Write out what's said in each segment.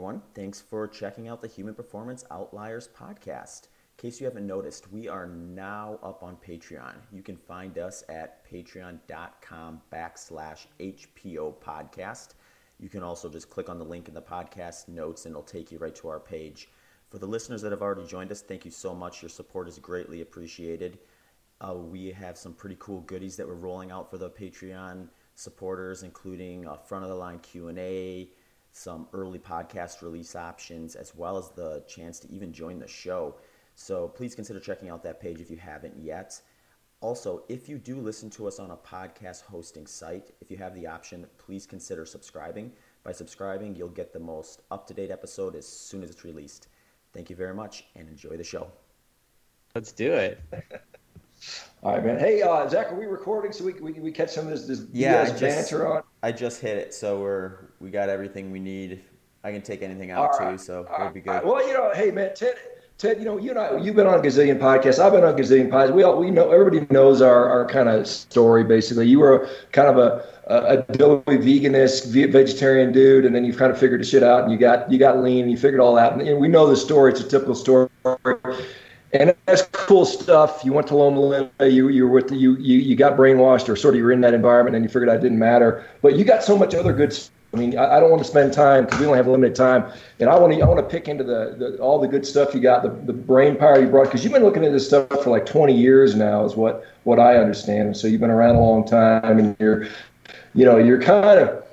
Everyone, thanks for checking out the Human Performance Outliers podcast. In case you haven't noticed, we are now up on Patreon. You can find us at patreon.com backslash HPO podcast. You can also just click on the link in the podcast notes and it'll take you right to our page. For the listeners that have already joined us, thank you so much. Your support is greatly appreciated. Uh, we have some pretty cool goodies that we're rolling out for the Patreon supporters, including a front of the line Q&A, some early podcast release options, as well as the chance to even join the show. So please consider checking out that page if you haven't yet. Also, if you do listen to us on a podcast hosting site, if you have the option, please consider subscribing. By subscribing, you'll get the most up to date episode as soon as it's released. Thank you very much and enjoy the show. Let's do it. All right, man. Hey, uh, Zach, are we recording so we, we, we catch some of this, this yeah, BS banter on? I just hit it, so we're we got everything we need. I can take anything out All too, so All we'll be good. right. Well, you know, hey, man, Ted, Ted, you know, you and I, you've been on a gazillion podcasts. I've been on a gazillion podcasts. We all, we know, everybody knows our, our kind of story, basically. You were kind of a, a, a doughy veganist, vegetarian dude, and then you kind of figured the shit out, and you got you got lean, and you figured all that. And, and we know the story. It's a typical story. And that's cool stuff. You went to Loma Linda. You you were with the, you you you got brainwashed, or sort of you were in that environment, and you figured out it didn't matter. But you got so much other good. I mean, I, I don't want to spend time because we only have limited time, and I want to I want to pick into the, the all the good stuff you got, the, the brain power you brought, because you've been looking at this stuff for like 20 years now, is what what I understand. And so you've been around a long time, and you're, you know, you're kind of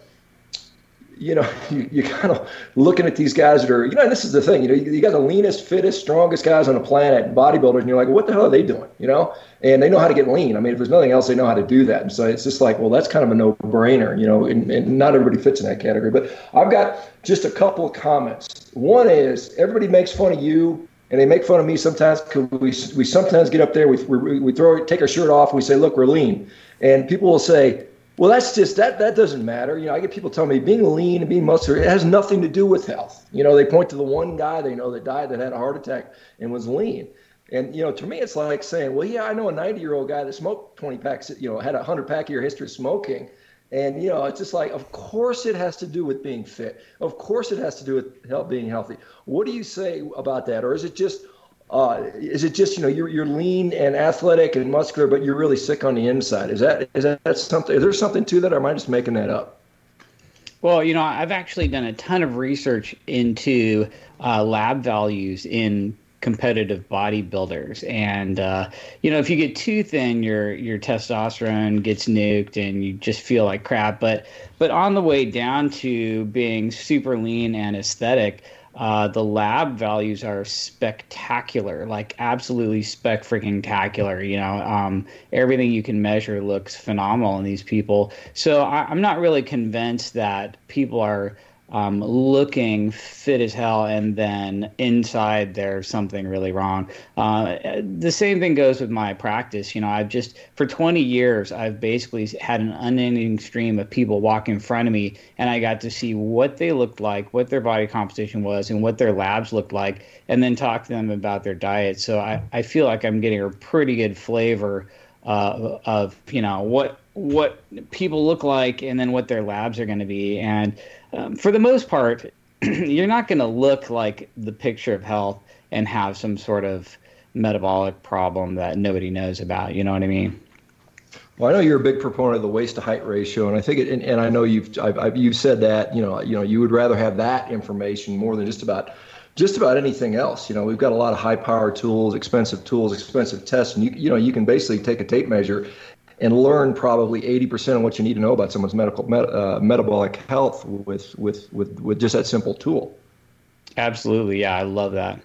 you know, you, you're kind of looking at these guys that are, you know, this is the thing, you know, you, you got the leanest, fittest, strongest guys on the planet, bodybuilders, and you're like, what the hell are they doing? You know, and they know how to get lean. I mean, if there's nothing else, they know how to do that. And so it's just like, well, that's kind of a no brainer, you know, and, and not everybody fits in that category. But I've got just a couple of comments. One is everybody makes fun of you and they make fun of me sometimes because we, we sometimes get up there, we, we, we throw, take our shirt off, we say, look, we're lean. And people will say, well, that's just that. That doesn't matter. You know, I get people telling me being lean and being muscular it has nothing to do with health. You know, they point to the one guy they know that died that had a heart attack and was lean. And you know, to me, it's like saying, well, yeah, I know a 90 year old guy that smoked 20 packs. You know, had a 100 pack year history of smoking. And you know, it's just like, of course, it has to do with being fit. Of course, it has to do with health, being healthy. What do you say about that, or is it just uh, is it just you know you're you're lean and athletic and muscular, but you're really sick on the inside? Is that is that something? Is there something to that, or am I just making that up? Well, you know, I've actually done a ton of research into uh, lab values in competitive bodybuilders, and uh, you know, if you get too thin, your your testosterone gets nuked, and you just feel like crap. But but on the way down to being super lean and aesthetic. Uh, the lab values are spectacular, like absolutely spec freaking tacular. You know, um, everything you can measure looks phenomenal in these people. So I, am not really convinced that people are um, looking fit as hell and then inside there's something really wrong. Uh, the same thing goes with my practice. You know, I've just, for 20 years, I've basically had an unending stream of people walk in front of me and I got to see what they looked like, what their body composition was, and what their labs looked like, and then talk to them about their diet. So I, I feel like I'm getting a pretty good flavor uh, of, you know, what, what people look like and then what their labs are going to be. And, um, for the most part, you're not going to look like the picture of health and have some sort of metabolic problem that nobody knows about. You know what I mean? Well, I know you're a big proponent of the waist to height ratio, and I think it, and, and I know you've I've, I've, you've said that you know you know you would rather have that information more than just about just about anything else. You know, we've got a lot of high power tools, expensive tools, expensive tests, and you you know you can basically take a tape measure and learn probably 80% of what you need to know about someone's medical met, uh, metabolic health with, with, with, with just that simple tool. Absolutely. Yeah. I love that.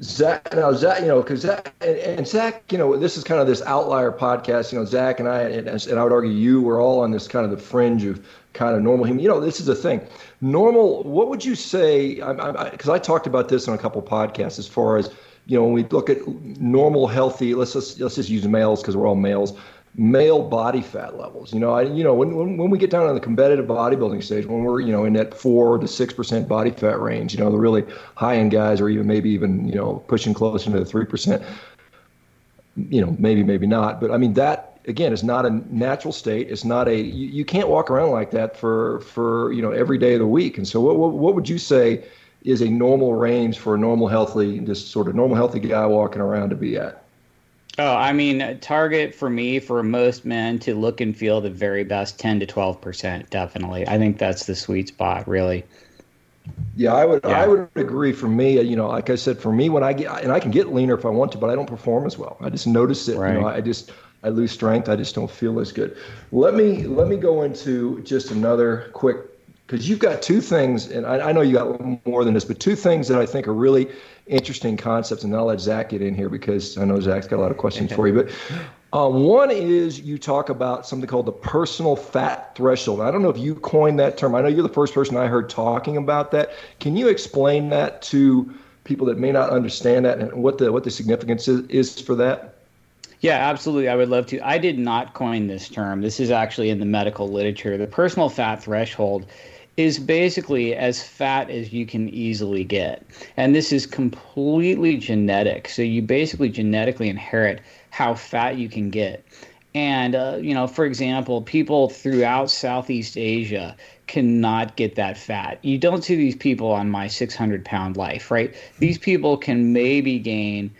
Zach, now Zach, you know, because Zach and, and, Zach, you know, this is kind of this outlier podcast. You know, Zach and I, and, and I would argue you, we're all on this kind of the fringe of kind of normal human. You know, this is the thing. Normal. What would you say? Because I, I, I, talked about this on a couple podcasts as far as you know, when we look at normal, healthy, let's just let's just use males because we're all males. Male body fat levels. You know, I you know when, when when we get down on the competitive bodybuilding stage, when we're you know in that four to six percent body fat range, you know the really high end guys, or even maybe even you know pushing closer to the three percent. You know, maybe maybe not, but I mean that again, it's not a natural state. It's not a you, you can't walk around like that for for you know every day of the week. And so, what what, what would you say is a normal range for a normal healthy, just sort of normal healthy guy walking around to be at? Oh, I mean, target for me for most men to look and feel the very best, ten to twelve percent, definitely. I think that's the sweet spot, really. Yeah, I would. Yeah. I would agree. For me, you know, like I said, for me, when I get and I can get leaner if I want to, but I don't perform as well. I just notice it. Right. You know, I just I lose strength. I just don't feel as good. Let me let me go into just another quick because you've got two things, and I, I, know you got more than this, but two things that I think are really interesting concepts, and I'll let Zach get in here because I know Zach's got a lot of questions for you. But um, one is you talk about something called the personal fat threshold. I don't know if you coined that term. I know you're the first person I heard talking about that. Can you explain that to people that may not understand that and what the what the significance is, is for that? Yeah, absolutely. I would love to. I did not coin this term. This is actually in the medical literature. The personal fat threshold is basically as fat as you can easily get. And this is completely genetic. So you basically genetically inherit how fat you can get. And, uh, you know, for example, people throughout Southeast Asia cannot get that fat. You don't see these people on my 600 pound life, right? These people can maybe gain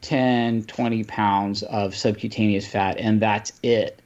10, 20 pounds of subcutaneous fat, and that's it.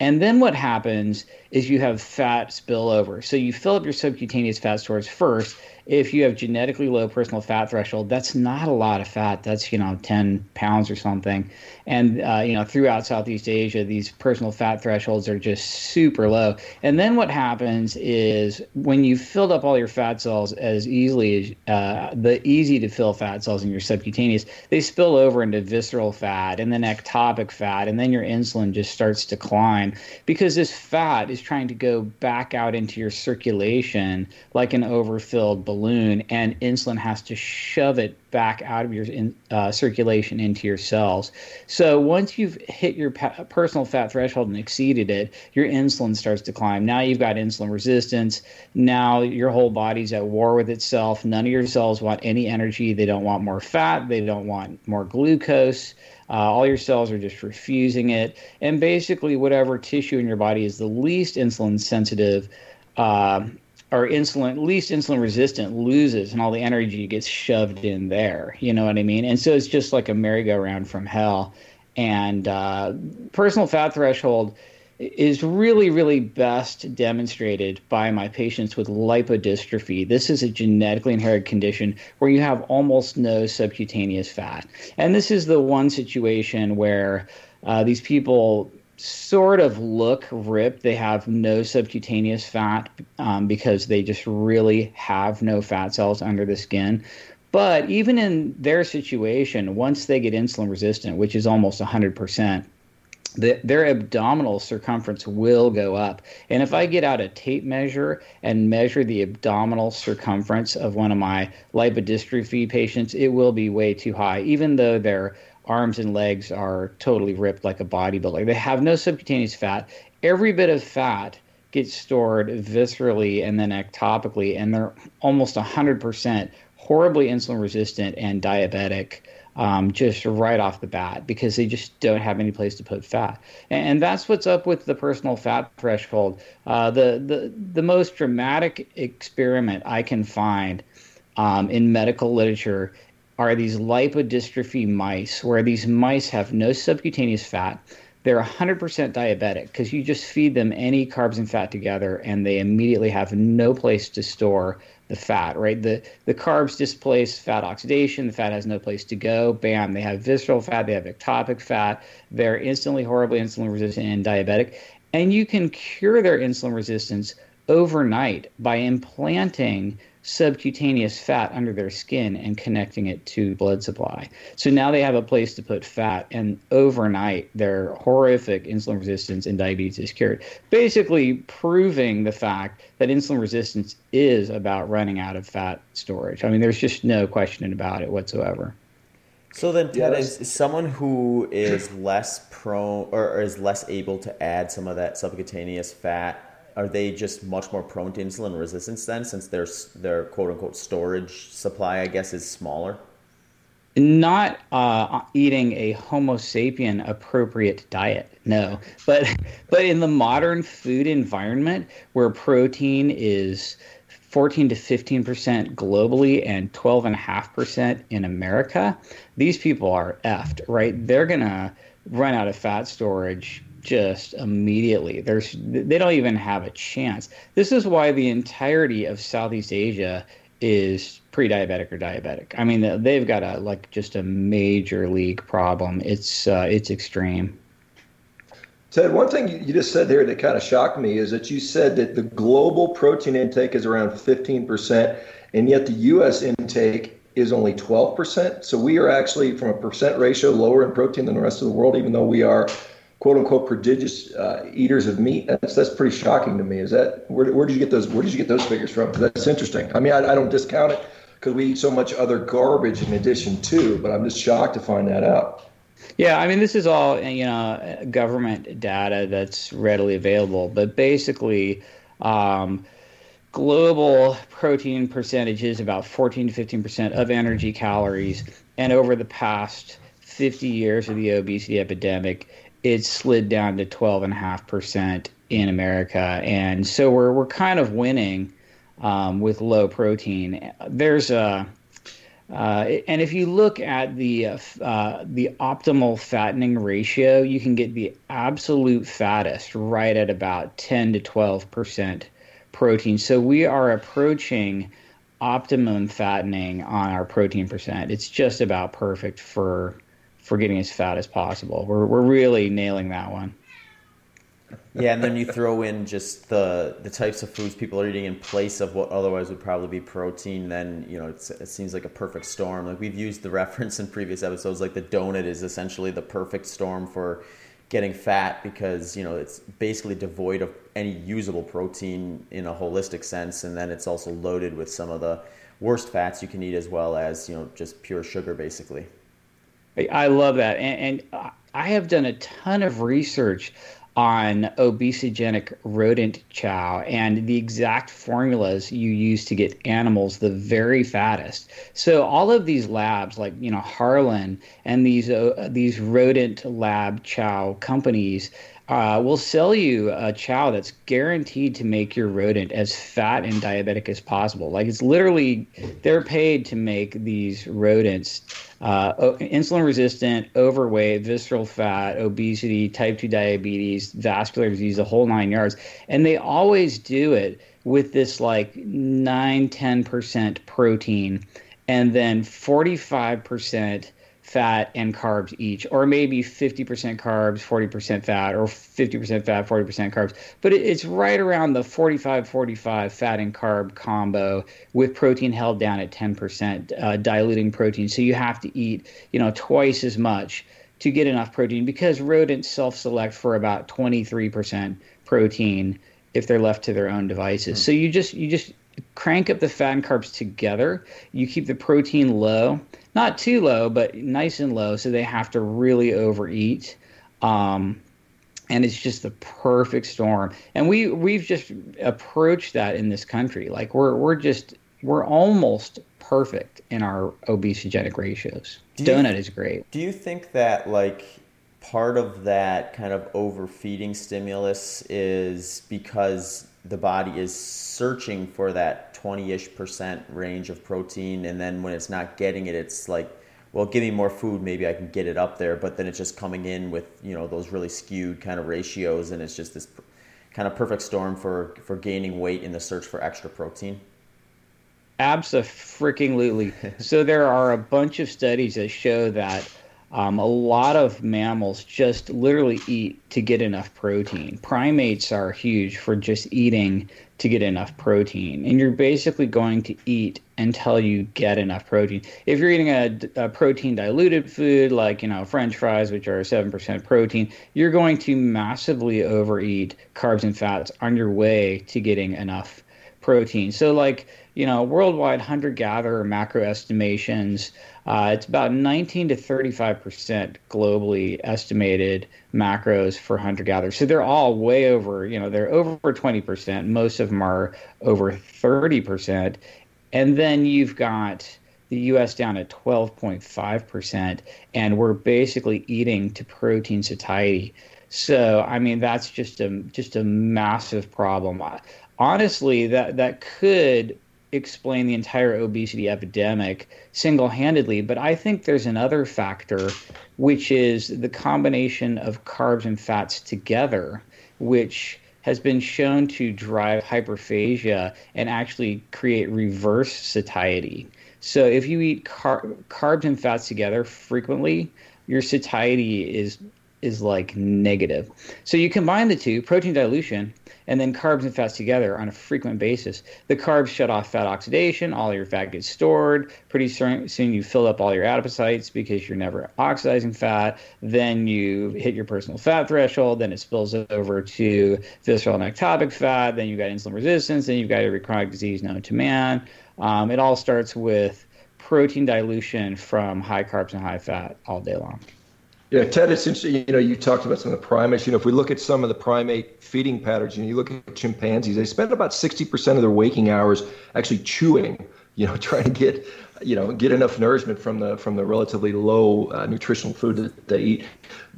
And then what happens is you have fat spillover. So you fill up your subcutaneous fat stores first, if you have genetically low personal fat threshold, that's not a lot of fat. That's you know 10 pounds or something. And uh, you know throughout Southeast Asia, these personal fat thresholds are just super low. And then what happens is when you filled up all your fat cells as easily as uh, the easy to fill fat cells in your subcutaneous, they spill over into visceral fat and then ectopic fat, and then your insulin just starts to climb because this fat is trying to go back out into your circulation like an overfilled balloon balloon, and insulin has to shove it back out of your in, uh, circulation into your cells. So once you've hit your pa- personal fat threshold and exceeded it, your insulin starts to climb. Now you've got insulin resistance. Now your whole body's at war with itself. None of your cells want any energy. They don't want more fat. They don't want more glucose. Uh, all your cells are just refusing it. And basically, whatever tissue in your body is the least insulin sensitive. Uh, or insulin, least insulin resistant, loses, and all the energy gets shoved in there. You know what I mean? And so it's just like a merry-go-round from hell. And uh, personal fat threshold is really, really best demonstrated by my patients with lipodystrophy. This is a genetically inherited condition where you have almost no subcutaneous fat. And this is the one situation where uh, these people sort of look ripped. They have no subcutaneous fat um, because they just really have no fat cells under the skin. But even in their situation, once they get insulin resistant, which is almost 100%, the, their abdominal circumference will go up. And if I get out a tape measure and measure the abdominal circumference of one of my lipodystrophy patients, it will be way too high, even though they're arms and legs are totally ripped like a bodybuilder. They have no subcutaneous fat. Every bit of fat gets stored viscerally and then ectopically, and they're almost 100% horribly insulin resistant and diabetic. Um, just right off the bat because they just don't have any place to put fat, and, and that's what's up with the personal fat threshold. Uh, the the the most dramatic experiment I can find um, in medical literature are these lipodystrophy mice, where these mice have no subcutaneous fat. They're 100% diabetic because you just feed them any carbs and fat together, and they immediately have no place to store the fat. Right? The the carbs displace fat oxidation. The fat has no place to go. Bam! They have visceral fat. They have ectopic fat. They're instantly horribly insulin resistant and diabetic. And you can cure their insulin resistance overnight by implanting subcutaneous fat under their skin and connecting it to blood supply. So now they have a place to put fat, and overnight their horrific insulin resistance and diabetes is cured. Basically, proving the fact that insulin resistance is about running out of fat storage. I mean, there's just no question about it whatsoever. So then, Ted, yes. is someone who is less prone or is less able to add some of that subcutaneous fat are they just much more prone to insulin resistance then, since their their quote unquote storage supply, I guess, is smaller? not uh, eating a Homo sapien appropriate diet, no, but but in the modern food environment where protein is 14 to 15 percent globally and 12 and a half percent in America, these people are effed, right? They're gonna run out of fat storage just immediately. There's they don't even have a chance. This is why the entirety of Southeast Asia is pre-diabetic or diabetic. I mean, they've got a like just a major league problem. It's uh, it's extreme. Ted, one thing you just said there that kind of shocked me is that you said that the global protein intake is around 15%, and yet the U.S. intake is only 12%. So we are actually, from a percent ratio, lower in protein than the rest of the world, even though we are quote unquote prodigious uh, eaters of meat. That's that's pretty shocking to me. Is that where, where did you get those where did you get those figures from? That's interesting. I mean, I, I don't discount it because we eat so much other garbage in addition to, but I'm just shocked to find that out. Yeah, I mean, this is all you know government data that's readily available, but basically. Um, global protein percentage is about 14 to 15 percent of energy calories and over the past 50 years of the obesity epidemic it slid down to 12.5% in America. And so we're, we're kind of winning um, with low protein. There's a, uh, and if you look at the uh, the optimal fattening ratio, you can get the absolute fattest right at about 10 to 12 percent protein. So we are approaching optimum fattening on our protein percent. It's just about perfect for for getting as fat as possible. We're we're really nailing that one. yeah, and then you throw in just the the types of foods people are eating in place of what otherwise would probably be protein. Then you know it seems like a perfect storm. Like we've used the reference in previous episodes, like the donut is essentially the perfect storm for getting fat because you know it's basically devoid of any usable protein in a holistic sense, and then it's also loaded with some of the worst fats you can eat as well as you know just pure sugar, basically. I love that, and, and I have done a ton of research on obesogenic rodent chow and the exact formulas you use to get animals the very fattest. So all of these labs, like you know Harlan and these uh, these rodent lab chow companies, uh, will sell you a chow that's guaranteed to make your rodent as fat and diabetic as possible. Like it's literally, they're paid to make these rodents uh, insulin resistant, overweight, visceral fat, obesity, type 2 diabetes, vascular disease, the whole nine yards. And they always do it with this like 9 10% protein and then 45% fat and carbs each, or maybe 50% carbs, 40% fat, or 50% fat, 40% carbs. But it's right around the 45 45 fat and carb combo with protein held down at 10%, uh, diluting protein. So you have to eat, you know, twice as much to get enough protein because rodents self select for about 23% protein if they're left to their own devices. Mm-hmm. So you just, you just, crank up the fat and carbs together. You keep the protein low, not too low, but nice and low, so they have to really overeat. Um, and it's just the perfect storm. And we we've just approached that in this country. Like we're we're just we're almost perfect in our obesogenic ratios. Do Donut is great. Do you think that like part of that kind of overfeeding stimulus is because the body is searching for that 20-ish percent range of protein and then when it's not getting it it's like well give me more food maybe i can get it up there but then it's just coming in with you know those really skewed kind of ratios and it's just this kind of perfect storm for for gaining weight in the search for extra protein absolutely so there are a bunch of studies that show that um, a lot of mammals just literally eat to get enough protein. Primates are huge for just eating to get enough protein. And you're basically going to eat until you get enough protein. If you're eating a, a protein diluted food like, you know, french fries, which are 7% protein, you're going to massively overeat carbs and fats on your way to getting enough protein. So, like, you know, worldwide hunter gatherer macro estimations uh, it's about 19 to 35 percent globally estimated macros for hunter gatherers. So they're all way over. You know, they're over 20 percent. Most of them are over 30 percent. And then you've got the US down at 12.5%, and we're basically eating to protein satiety. So, I mean, that's just a just a massive problem. Honestly, that that could explain the entire obesity epidemic single-handedly, but I think there's another factor which is the combination of carbs and fats together, which has been shown to drive hyperphagia and actually create reverse satiety. So if you eat car- carbs and fats together frequently, your satiety is is like negative. So you combine the two, protein dilution and then carbs and fats together on a frequent basis. The carbs shut off fat oxidation, all your fat gets stored. Pretty soon you fill up all your adipocytes because you're never oxidizing fat. Then you hit your personal fat threshold, then it spills over to visceral and ectopic fat, then you've got insulin resistance, then you've got every chronic disease known to man. Um, it all starts with protein dilution from high carbs and high fat all day long. Yeah, Ted, it's interesting. You know, you talked about some of the primates. You know, if we look at some of the primate feeding patterns, you know, you look at chimpanzees, they spend about 60% of their waking hours actually chewing, you know, trying to get, you know, get enough nourishment from the from the relatively low uh, nutritional food that they eat.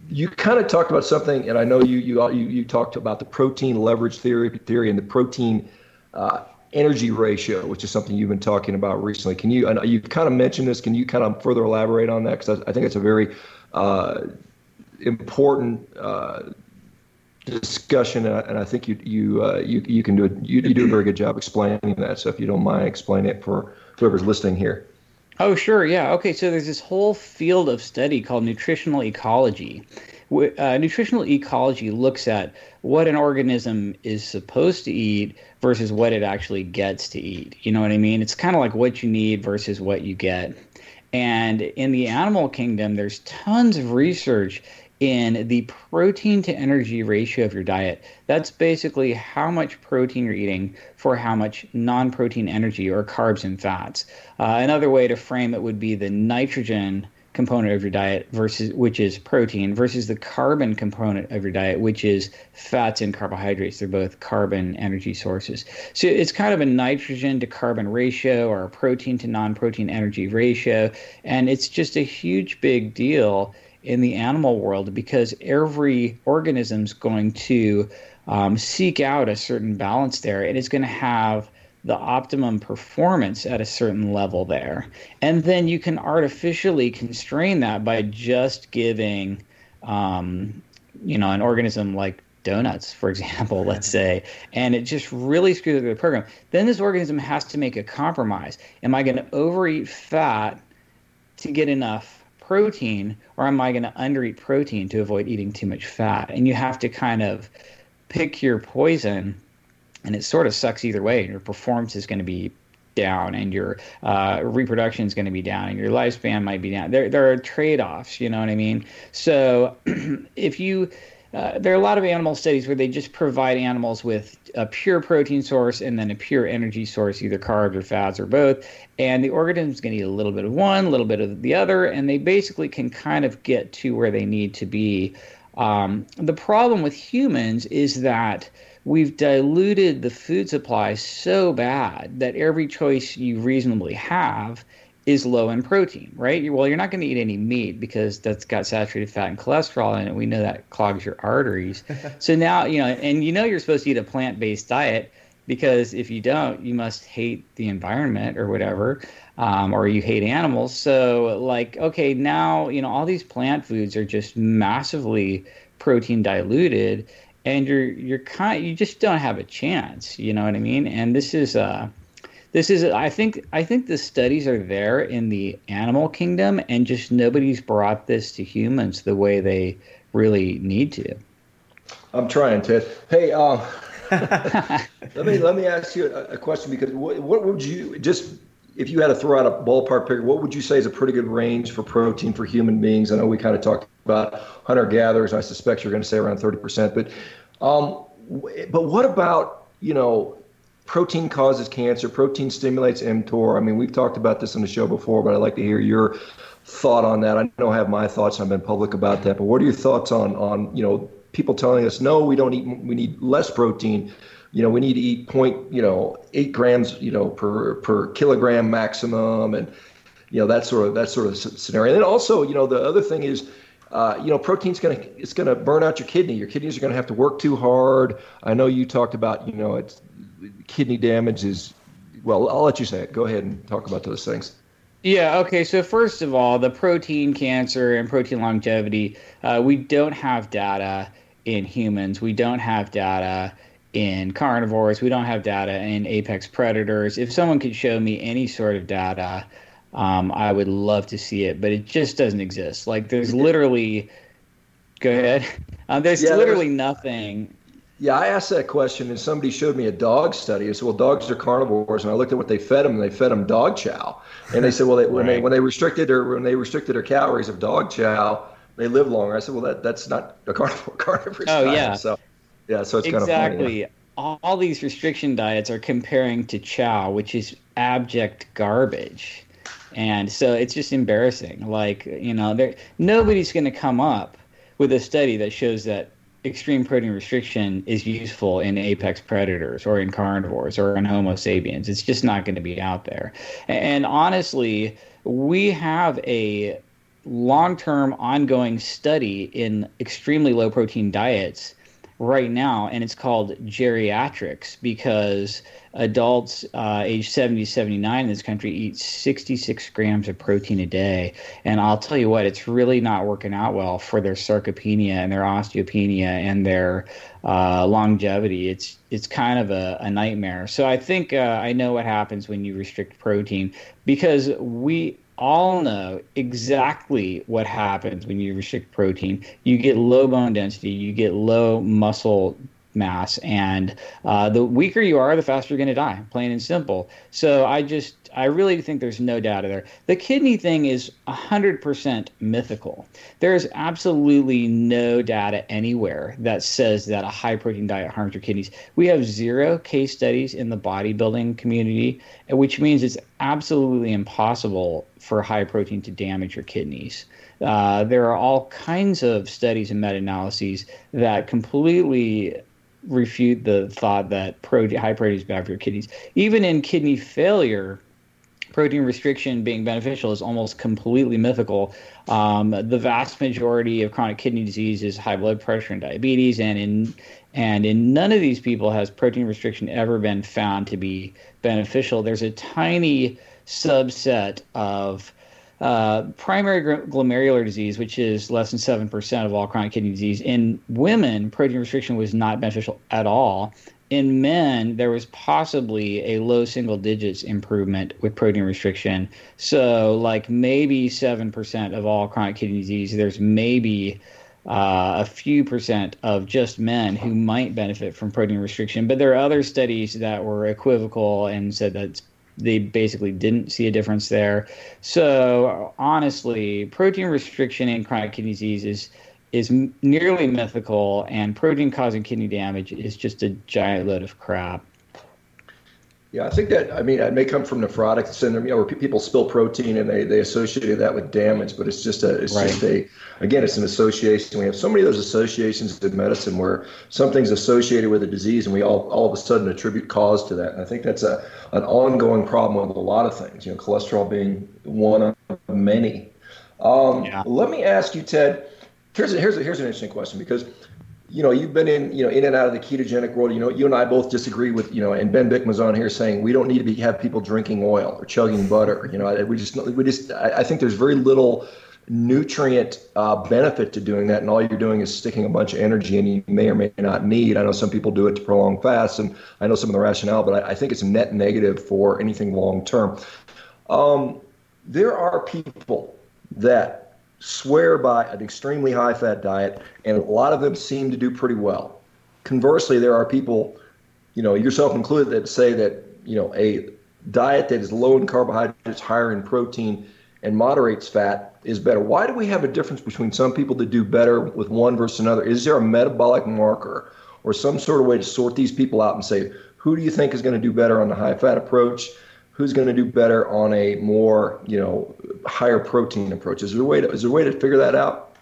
You kind of talked about something, and I know you you you, you talked about the protein leverage theory theory and the protein uh, energy ratio, which is something you've been talking about recently. Can you, you kind of mentioned this, can you kind of further elaborate on that? Because I, I think it's a very uh, important uh, discussion, and I, and I, think you you uh, you you can do it. You, you do a very good job explaining that. So if you don't mind, explain it for whoever's listening here. Oh, sure. Yeah. Okay. So there's this whole field of study called nutritional ecology. Uh, nutritional ecology looks at what an organism is supposed to eat versus what it actually gets to eat. You know what I mean? It's kind of like what you need versus what you get. And in the animal kingdom, there's tons of research in the protein to energy ratio of your diet. That's basically how much protein you're eating for how much non protein energy or carbs and fats. Uh, another way to frame it would be the nitrogen component of your diet versus which is protein versus the carbon component of your diet which is fats and carbohydrates. They're both carbon energy sources. So it's kind of a nitrogen to carbon ratio or a protein to non-protein energy ratio. And it's just a huge big deal in the animal world because every organism's going to um, seek out a certain balance there. And it's going to have the optimum performance at a certain level there. And then you can artificially constrain that by just giving, um, you know, an organism like donuts, for example, let's say, and it just really screws up the program. Then this organism has to make a compromise. Am I going to overeat fat to get enough protein, or am I going to undereat protein to avoid eating too much fat? And you have to kind of pick your poison and it sort of sucks either way. Your performance is going to be down, and your uh, reproduction is going to be down, and your lifespan might be down. There, there are trade offs. You know what I mean? So if you uh, there are a lot of animal studies where they just provide animals with a pure protein source and then a pure energy source, either carbs or fats or both. And the organism is going to eat a little bit of one, a little bit of the other, and they basically can kind of get to where they need to be. Um, the problem with humans is that we've diluted the food supply so bad that every choice you reasonably have is low in protein, right? Well, you're not going to eat any meat because that's got saturated fat and cholesterol in it. We know that clogs your arteries. so now, you know, and you know you're supposed to eat a plant based diet because if you don't, you must hate the environment or whatever, um, or you hate animals. So, like, okay, now, you know, all these plant foods are just massively protein diluted and you're you're kind you just don't have a chance you know what i mean? And this is uh this is i think i think the studies are there in the animal kingdom and just nobody's brought this to humans the way they really need to. I'm trying ted. Hey um let me let me ask you a, a question because what, what would you just if you had to throw out a ballpark figure, what would you say is a pretty good range for protein for human beings? I know we kind of talked about hunter gatherers. I suspect you're going to say around 30%. But um, but what about you know protein causes cancer? Protein stimulates mTOR. I mean, we've talked about this on the show before, but I'd like to hear your thought on that. I don't have my thoughts. I've been public about that. But what are your thoughts on on you know people telling us no, we don't eat, we need less protein you know, we need to eat point, you know, eight grams, you know, per per kilogram maximum, and you know that sort of that sort of scenario. And also, you know, the other thing is. Uh, you know, protein's to it's to burn out your kidney. Your kidneys are going to have to work too hard. I know you talked about, you know, it's kidney damage is well, I'll let you say it. Go ahead and talk about those things. Yeah, okay. So, first of all, the protein cancer and protein longevity, uh, we don't have data in humans. We don't have data in carnivores. We don't have data in apex predators. If someone could show me any sort of data, um, I would love to see it, but it just doesn't exist. Like, there's literally. Go ahead. Uh, there's yeah, literally there's... nothing yeah, I asked that question, and somebody showed me a dog study. I said, "Well, dogs are carnivores," and I looked at what they fed them, and they fed them dog chow. And they said, "Well, they, when right. they when they restricted their when they restricted their calories of dog chow, they live longer." I said, "Well, that that's not a carnivore carnivore oh, diet." yeah. So, yeah, so it's exactly. kind of funny. Yeah. All, these restriction diets are comparing to chow, which is abject garbage, and so it's just embarrassing. Like you know, there nobody's going to come up with a study that shows that extreme protein restriction is useful in apex predators or in carnivores or in Homo sapiens. It's just not going to be out there. And honestly, we have a long term ongoing study in extremely low protein diets right now, and it's called geriatrics because adults uh, age 70 79 in this country eat 66 grams of protein a day. And i'll tell you what it's really not working out well for their sarcopenia and their osteopenia and their uh, longevity. It's it's kind of a, a nightmare. So i think uh, i know what happens when you restrict protein because we all know exactly what happens when you restrict protein. You get low bone density, you get low muscle mass, and uh, the weaker you are, the faster you're going to die, plain and simple. So I just, I really think there's no data there. The kidney thing is 100% mythical. There's absolutely no data anywhere that says that a high protein diet harms your kidneys. We have zero case studies in the bodybuilding community, which means it's absolutely impossible for high protein to damage your kidneys. Uh, there are all kinds of studies and meta analyses that completely refute the thought that protein, high protein is bad for your kidneys. Even in kidney failure, protein restriction being beneficial is almost completely mythical. Um, the vast majority of chronic kidney disease is high blood pressure and diabetes, and in and in none of these people has protein restriction ever been found to be beneficial. There's a tiny subset of uh, primary glomerular disease, which is less than 7% of all chronic kidney disease, in women, protein restriction was not beneficial at all. In men, there was possibly a low single digits improvement with protein restriction. So, like maybe 7% of all chronic kidney disease, there's maybe uh, a few percent of just men who might benefit from protein restriction. But there are other studies that were equivocal and said that they basically didn't see a difference there. So honestly, protein restriction in chronic kidney disease is is nearly mythical, and protein causing kidney damage is just a giant load of crap. Yeah, I think that I mean it may come from nephrotic syndrome, you know, where people spill protein and they they associated that with damage, but it's just a it's right. just a again it's an association. We have so many of those associations in medicine where something's associated with a disease and we all all of a sudden attribute cause to that. And I think that's a an ongoing problem with a lot of things. You know, cholesterol being one of many. Um, yeah. Let me ask you, Ted. Here's a, here's a, here's an interesting question because you know, you've been in, you know, in and out of the ketogenic world. You know, you and I both disagree with, you know, and Ben Bikman's on here saying we don't need to be have people drinking oil or chugging butter. You know, we just, we just, I think there's very little nutrient uh, benefit to doing that, and all you're doing is sticking a bunch of energy in you may or may not need. I know some people do it to prolong fasts, and I know some of the rationale, but I, I think it's net negative for anything long term. Um, there are people that swear by an extremely high fat diet, and a lot of them seem to do pretty well. Conversely, there are people, you know, yourself included, that say that, you know, a diet that is low in carbohydrates, higher in protein, and moderates fat is better. Why do we have a difference between some people that do better with one versus another? Is there a metabolic marker or some sort of way to sort these people out and say, who do you think is going to do better on the high fat approach? Who's going to do better on a more you know higher protein approach is there a way to is there a way to figure that out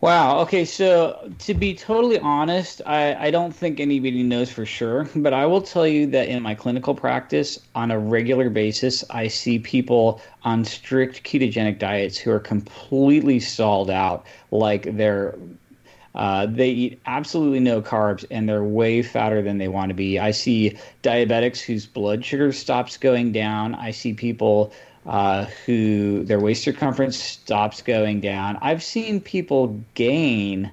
Wow. Okay. So to be totally honest, I, I don't think anybody knows for sure, but I will tell you that in my clinical practice, on a regular basis, I see people on strict ketogenic diets who are completely stalled out, like they're uh, they eat absolutely no carbs and they're way fatter than they want to be. I see diabetics whose blood sugar stops going down. I see people uh, who their waist circumference stops going down. I've seen people gain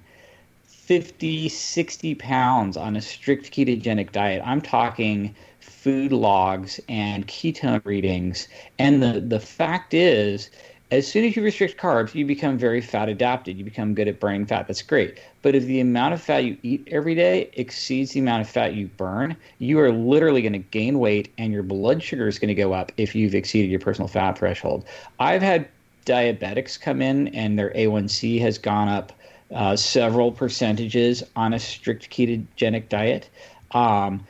50, 60 pounds on a strict ketogenic diet. I'm talking food logs and ketone readings. And the, the fact is, as soon as you restrict carbs, you become very fat adapted. You become good at burning fat. That's great. But if the amount of fat you eat every day exceeds the amount of fat you burn, you are literally going to gain weight and your blood sugar is going to go up if you've exceeded your personal fat threshold. I've had diabetics come in and their A1C has gone up uh, several percentages on a strict ketogenic diet. Um,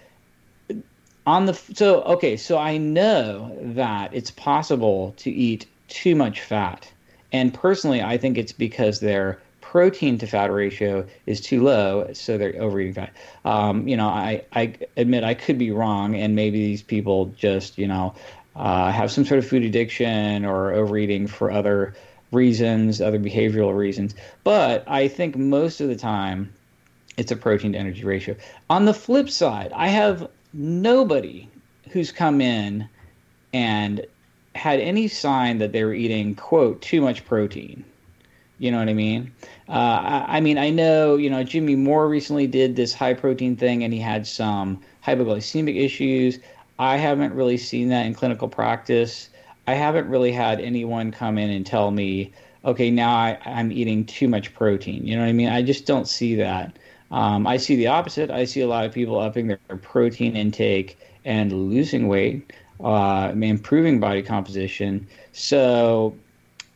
on the so okay, so I know that it's possible to eat too much fat. And personally, I think it's because their protein to fat ratio is too low, so they're overeating fat. Um, you know, I, I admit I could be wrong, and maybe these people just, you know, uh, have some sort of food addiction or overeating for other reasons, other behavioral reasons. But I think most of the time, it's a protein to energy ratio. On the flip side, I have nobody who's come in and had any sign that they were eating quote too much protein. You know what I mean? Uh, I, I, mean, I know you know Jimmy Moore recently did this high protein thing, and he had some hypoglycemic issues. I haven't really seen that in clinical practice. I haven't really had anyone come in and tell me, okay, now I, I'm eating too much protein. You know what I mean? I just don't see that. Um, I see the opposite. I see a lot of people upping their protein intake and losing weight uh, improving body composition. So,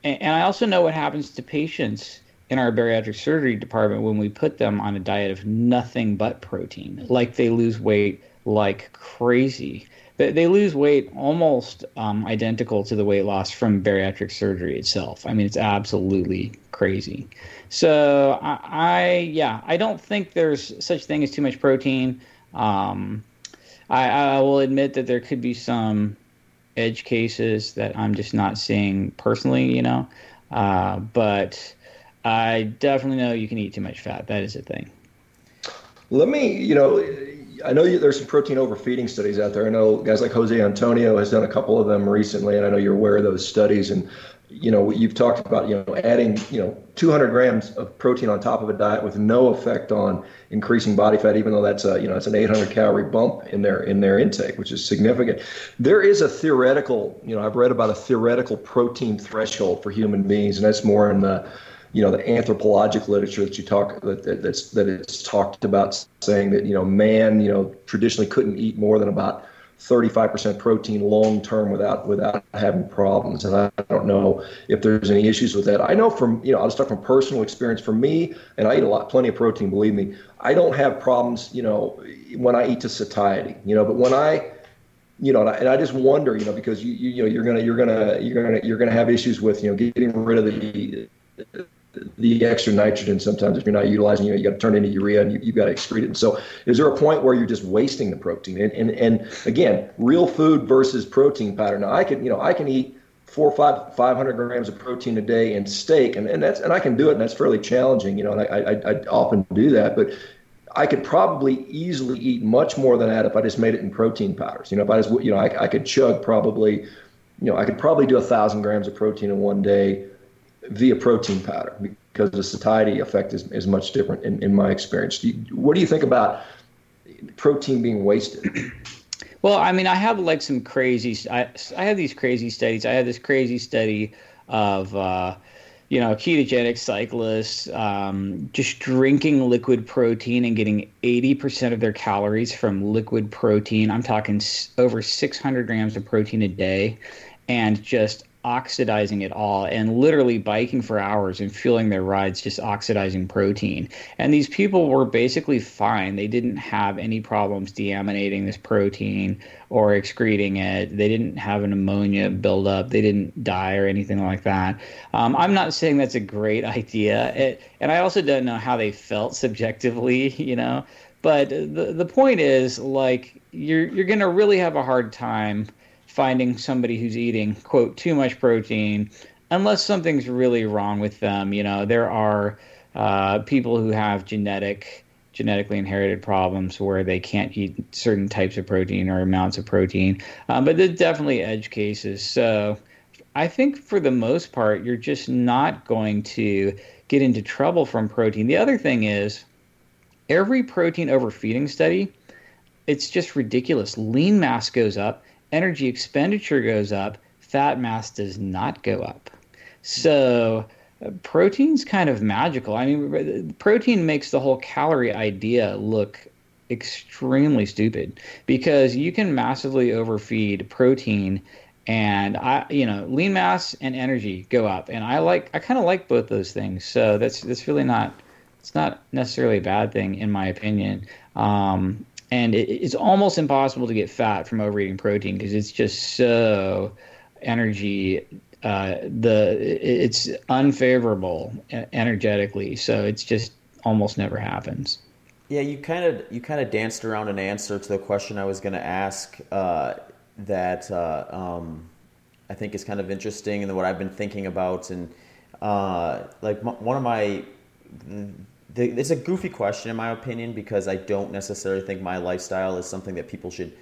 and, and I also know what happens to patients in our bariatric surgery department when we put them on a diet of nothing but protein. Like they lose weight like crazy. They, they lose weight almost um, identical to the weight loss from bariatric surgery itself. I mean, it's absolutely crazy. So I, I yeah, I don't think there's such thing as too much protein. Um, I, I will admit that there could be some edge cases that I'm just not seeing personally, you know. Uh, but I definitely know you can eat too much fat. That is a thing. Let me, you know, I know there's some protein overfeeding studies out there. I know guys like Jose Antonio has done a couple of them recently, and I know you're aware of those studies. And you know, you've talked about, you know, adding, you know, 200 grams of protein on top of a diet with no effect on increasing body fat, even though that's a, you know, it's an 800 calorie bump in their in their intake, which is significant. There is a theoretical, you know, I've read about a theoretical protein threshold for human beings, and that's more in the, you know, the anthropologic literature that you talk that, that that's that it's talked about saying that you know man, you know, traditionally couldn't eat more than about 35% protein long term without without having problems. And I don't know if there's any issues with that. I know from you know I'll just talk from personal experience. For me, and I eat a lot, plenty of protein. Believe me, I don't have problems. You know, when I eat to satiety. You know, but when I you know, and I, and I just wonder, you know, because you, you, you know, you're gonna, you're gonna, you're gonna, you're gonna have issues with, you know, getting rid of the, the extra nitrogen sometimes if you're not utilizing you know you got to turn into urea and you, you've got to excrete it. So is there a point where you're just wasting the protein? And, and and again real food versus protein powder. Now i can you know i can eat four five five hundred grams of protein a day in steak and, and that's and i can do it and that's fairly challenging you know and I, I, I often do that but I could probably easily eat much more than that if I just made it in protein powders. You know, if I just, you know, I, I could chug probably, you know, I could probably do a thousand grams of protein in one day via protein powder because the satiety effect is, is much different in, in my experience. Do you, what do you think about protein being wasted? Well, I mean, I have like some crazy, I, I have these crazy studies. I have this crazy study of, uh, you know, ketogenic cyclists um, just drinking liquid protein and getting 80% of their calories from liquid protein. I'm talking over 600 grams of protein a day and just oxidizing it all and literally biking for hours and fueling their rides just oxidizing protein. And these people were basically fine. They didn't have any problems deaminating this protein or excreting it. They didn't have an ammonia buildup. They didn't die or anything like that. Um, I'm not saying that's a great idea. It, and I also don't know how they felt subjectively, you know. But the the point is like you're you're going to really have a hard time finding somebody who's eating quote too much protein unless something's really wrong with them. You know there are uh, people who have genetic genetically inherited problems where they can't eat certain types of protein or amounts of protein. Um, but there's definitely edge cases. So i think for the most part you're just not going to get into trouble from protein. The other thing is every protein overfeeding study it's just ridiculous. Lean mass goes up energy expenditure goes up, fat mass does not go up. So protein's kind of magical. I mean, protein makes the whole calorie idea look extremely stupid because you can massively overfeed protein and I you know lean mass and energy go up and I like I kind of like both those things so that's that's really not it's not necessarily a bad thing in my opinion um, and it, it's almost impossible to get fat from overeating protein because it's just so energy uh, the it's unfavorable energetically. So it's just almost never happens. Yeah you kind of you kind of danced around an answer to the question i was going to ask uh, that uh, um, i think is kind of interesting and what i've been thinking about. And uh, like m- one of my the, it's a goofy question in my opinion because I don't necessarily think my lifestyle is something that people should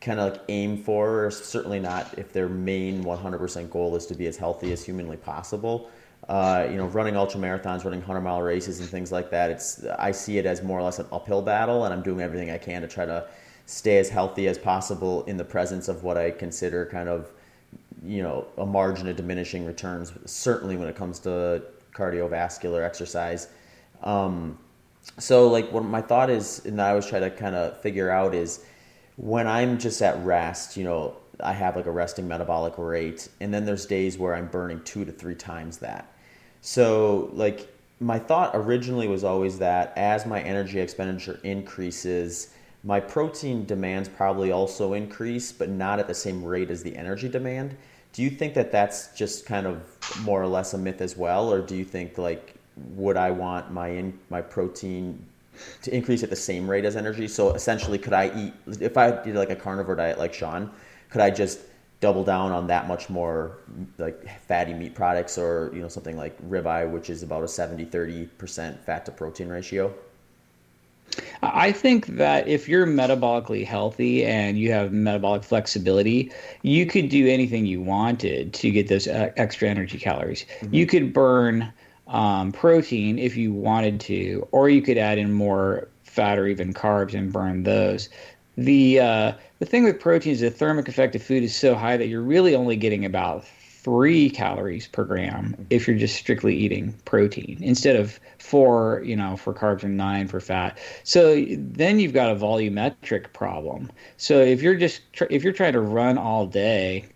kind of like aim for, or certainly not if their main 100% goal is to be as healthy as humanly possible. Uh, you know, running ultra marathons, running 100 mile races, and things like that. It's I see it as more or less an uphill battle, and I'm doing everything I can to try to stay as healthy as possible in the presence of what I consider kind of, you know, a margin of diminishing returns. Certainly when it comes to cardiovascular exercise um, so like what my thought is, and I always try to kind of figure out is when I'm just at rest, you know, I have like a resting metabolic rate, and then there's days where I'm burning two to three times that. So like my thought originally was always that as my energy expenditure increases, my protein demands probably also increase, but not at the same rate as the energy demand. Do you think that that's just kind of more or less a myth as well, or do you think like would I want my in, my protein to increase at the same rate as energy? So essentially, could I eat if I did like a carnivore diet like Shawn? Could I just double down on that much more like fatty meat products or you know something like ribeye which is about a 70 30% fat to protein ratio I think that if you're metabolically healthy and you have metabolic flexibility, you could do anything you wanted to get those uh, extra energy calories. Mm-hmm. You could burn um, protein if you wanted to, or you could add in more fat or even carbs and burn those. The uh, the thing with protein is the thermic effect of food is so high that you're really only getting about three calories per gram if you're just strictly eating protein instead of four, you know, for carbs and nine for fat. So then you've got a volumetric problem. So if you're just if you're trying to run all day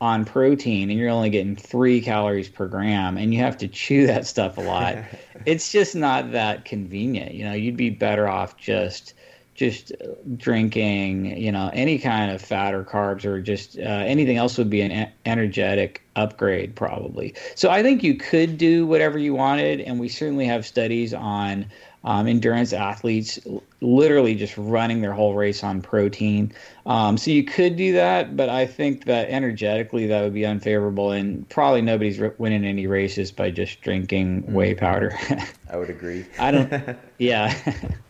on protein and you're only getting three calories per gram and you have to chew that stuff a lot it's just not that convenient. You know you'd be better off just just drinking you know any kind of fat or carbs or just uh, anything else would be an energetic upgrade probably so i think you could do whatever you wanted and we certainly have studies on um, endurance athletes literally just running their whole race on protein. Um, so you could do that, but I think that energetically that would be unfavorable, and probably nobody's winning any races by just drinking mm. whey powder. I would agree. I don't. Yeah.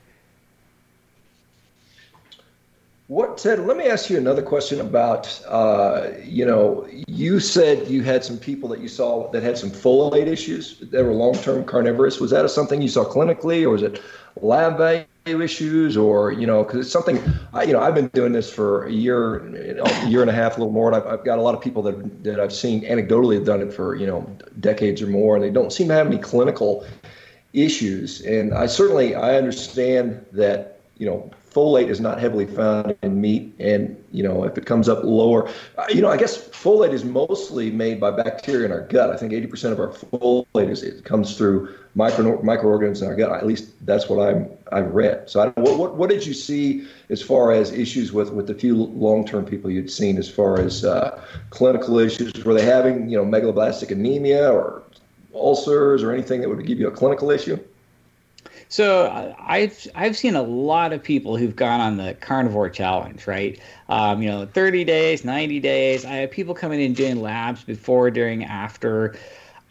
What Ted? Let me ask you another question about. Uh, you know, you said you had some people that you saw that had some folate issues that were long-term carnivorous. Was that something you saw clinically, or was it lab value issues, or you know, because it's something. I, you know, I've been doing this for a year, a year and a half, a little more. And I've, I've got a lot of people that that I've seen anecdotally have done it for you know decades or more, and they don't seem to have any clinical issues. And I certainly I understand that you know folate is not heavily found in meat, and you know if it comes up lower, uh, you know I guess folate is mostly made by bacteria in our gut. I think 80% of our folate is it comes through micro microorganisms in our gut. At least that's what I'm I've read. So I, what, what what did you see as far as issues with with the few long term people you'd seen as far as uh, clinical issues? Were they having you know megaloblastic anemia or ulcers or anything that would give you a clinical issue? So I've I've seen a lot of people who've gone on the carnivore challenge, right? Um, you know, 30 days, 90 days. I have people coming in doing labs before, during, after,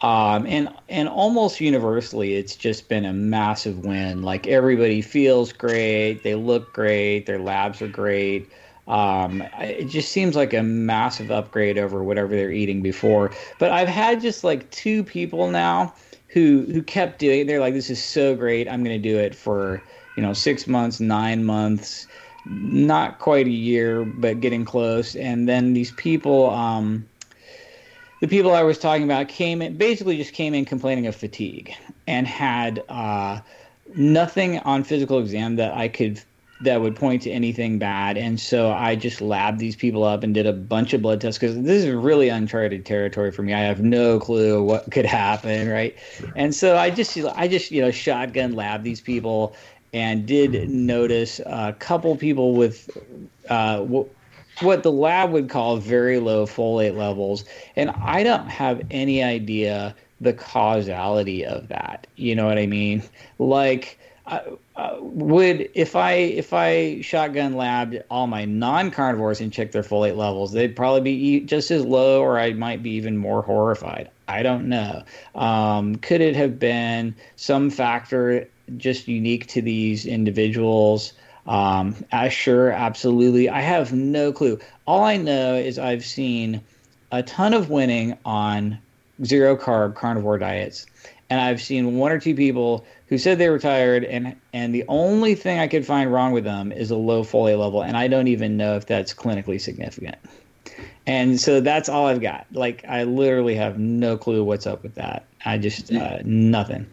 um, and and almost universally, it's just been a massive win. Like everybody feels great, they look great, their labs are great. Um, it just seems like a massive upgrade over whatever they're eating before. But I've had just like two people now who who kept doing it. They're like, this is so great. I'm going to do it for you know six months, nine months, not quite a year, but getting close. And then these people, um, the people I was talking about, came in basically just came in complaining of fatigue and had uh, nothing on physical exam that I could that would point to anything bad. And so I just labbed these people up and did a bunch of blood tests because this is really uncharted territory for me. I have no clue what could happen, right? And so I just I just you know shotgun lab these people and did notice a couple people with uh, what the lab would call very low folate levels, and I don't have any idea the causality of that. You know what I mean? Like uh, would if I if I shotgun labbed all my non-carnivores and checked their folate levels, they'd probably be just as low, or I might be even more horrified. I don't know. Um, could it have been some factor just unique to these individuals? Um, uh, sure, absolutely. I have no clue. All I know is I've seen a ton of winning on zero carb carnivore diets, and I've seen one or two people who said they were tired and and the only thing I could find wrong with them is a low folate level and I don't even know if that's clinically significant. And so that's all I've got. Like I literally have no clue what's up with that. I just uh, nothing.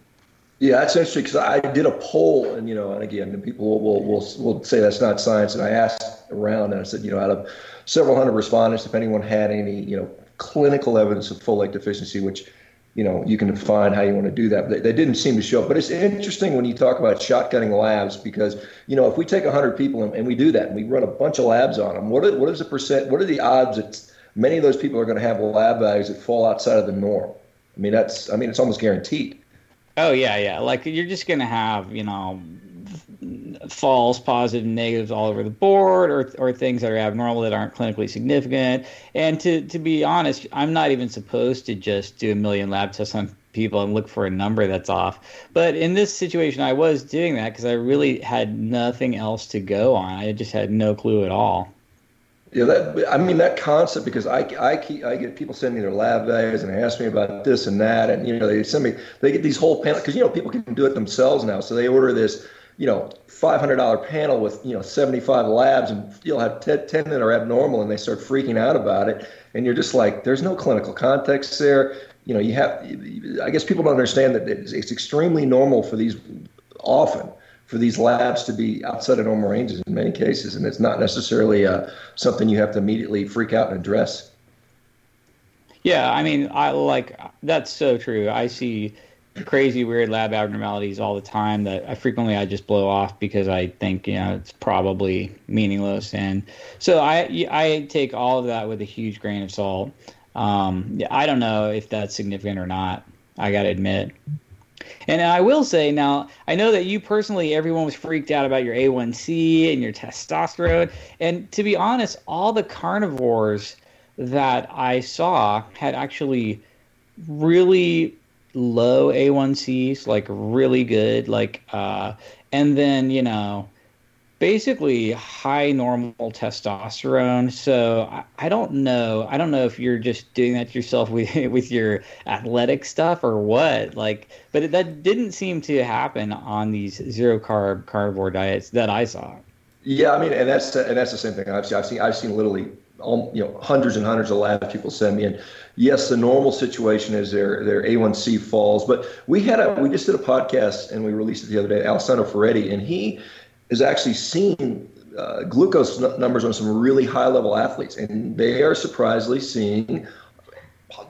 Yeah, that's interesting because I did a poll, and you know, and again, people will, will will will say that's not science. And I asked around, and I said, you know, out of several hundred respondents, if anyone had any, you know, clinical evidence of folate deficiency, which you know, you can define how you want to do that. But they, they, didn't seem to show up. But it's interesting when you talk about shotgunning labs because, you know, if we take 100 people and, and we do that and we run a bunch of labs on them, what, are, what is the percent, what are the odds that many of those people are going to have lab values that fall outside of the norm? I mean, that's, I mean, it's almost guaranteed. Oh, yeah, yeah. Like you're just going to have, you know, false positive negatives all over the board or, or things that are abnormal that aren't clinically significant. And to, to be honest i'm not even supposed to just do a million lab tests on people and look for a number that's off. But in this situation i was doing that because i really had nothing else to go on. I just had no clue at all. Yeah, that I mean that concept because I, I keep I get people send me their lab values and they ask me about this and that and you know they send me they get these whole panel because you know people can do it themselves now. So they order this you know, $500 panel with, you know, 75 labs and you'll have 10, 10 that are abnormal and they start freaking out about it. And you're just like, there's no clinical context there. You know, you have, I guess people don't understand that it's, it's extremely normal for these, often, for these labs to be outside of normal ranges in many cases. And it's not necessarily uh, something you have to immediately freak out and address. Yeah, I mean, I like that's so true. I see crazy weird lab abnormalities all the time that I frequently I just blow off because I think you know it's probably meaningless and so I I take all of that with a huge grain of salt. Um, I don't know if that's significant or not. I got to admit. And I will say now, I know that you personally, everyone was freaked out about your A1C and your testosterone. And to be honest, all the carnivores that I saw had actually really low A1Cs, like really good, like, uh, and then, you know, basically high normal testosterone. So I, I, don't know. I don't know if you're just doing that yourself with with your athletic stuff or what. Like, but it, that didn't seem to happen on these zero carb carnivore diets that I saw. Yeah, I mean, and that's and that's the same thing I've seen. I've seen I've seen literally you know hundreds and hundreds of labs people send me and yes the normal situation is their their a1c falls but we had a we just did a podcast and we released it the other day alessandro ferretti and he is actually seen uh, glucose n- numbers on some really high level athletes, and they are surprisingly seeing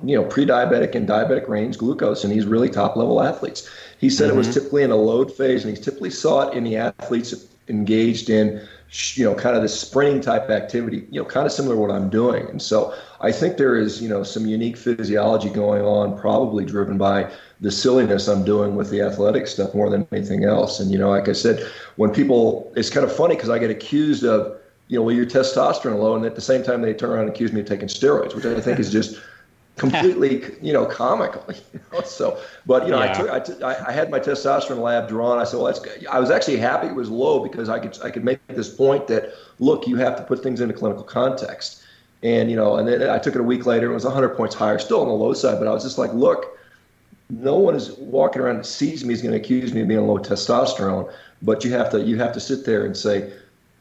you know pre-diabetic and diabetic range glucose in these really top level athletes. He said mm-hmm. it was mm-hmm. typically in a load phase, and he typically saw it in the athletes engaged in you know kind of the sprinting type activity you know kind of similar to what i'm doing. And so i think there is you know some unique physiology going on probably driven by the silliness i'm doing with the athletic stuff more than anything else. And you know like i said when people it's kind of funny because i get accused of you know well your testosterone low and at the same time they turn around and accuse me of taking steroids which i think is just completely, you know, comical. You know? So, but you know, yeah. I, took, I, t- I had my testosterone lab drawn. I said, well, that's good. I was actually happy it was low because I could I could make this point that look, you have to put things into clinical context. And you know, and then I took it a week later. It was 100 points higher, still on the low side. But I was just like, look, no one is walking around and sees me is going to accuse me of being low testosterone. But you have to you have to sit there and say,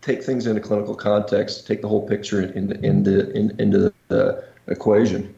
take things into clinical context, take the whole picture into into in, into the equation.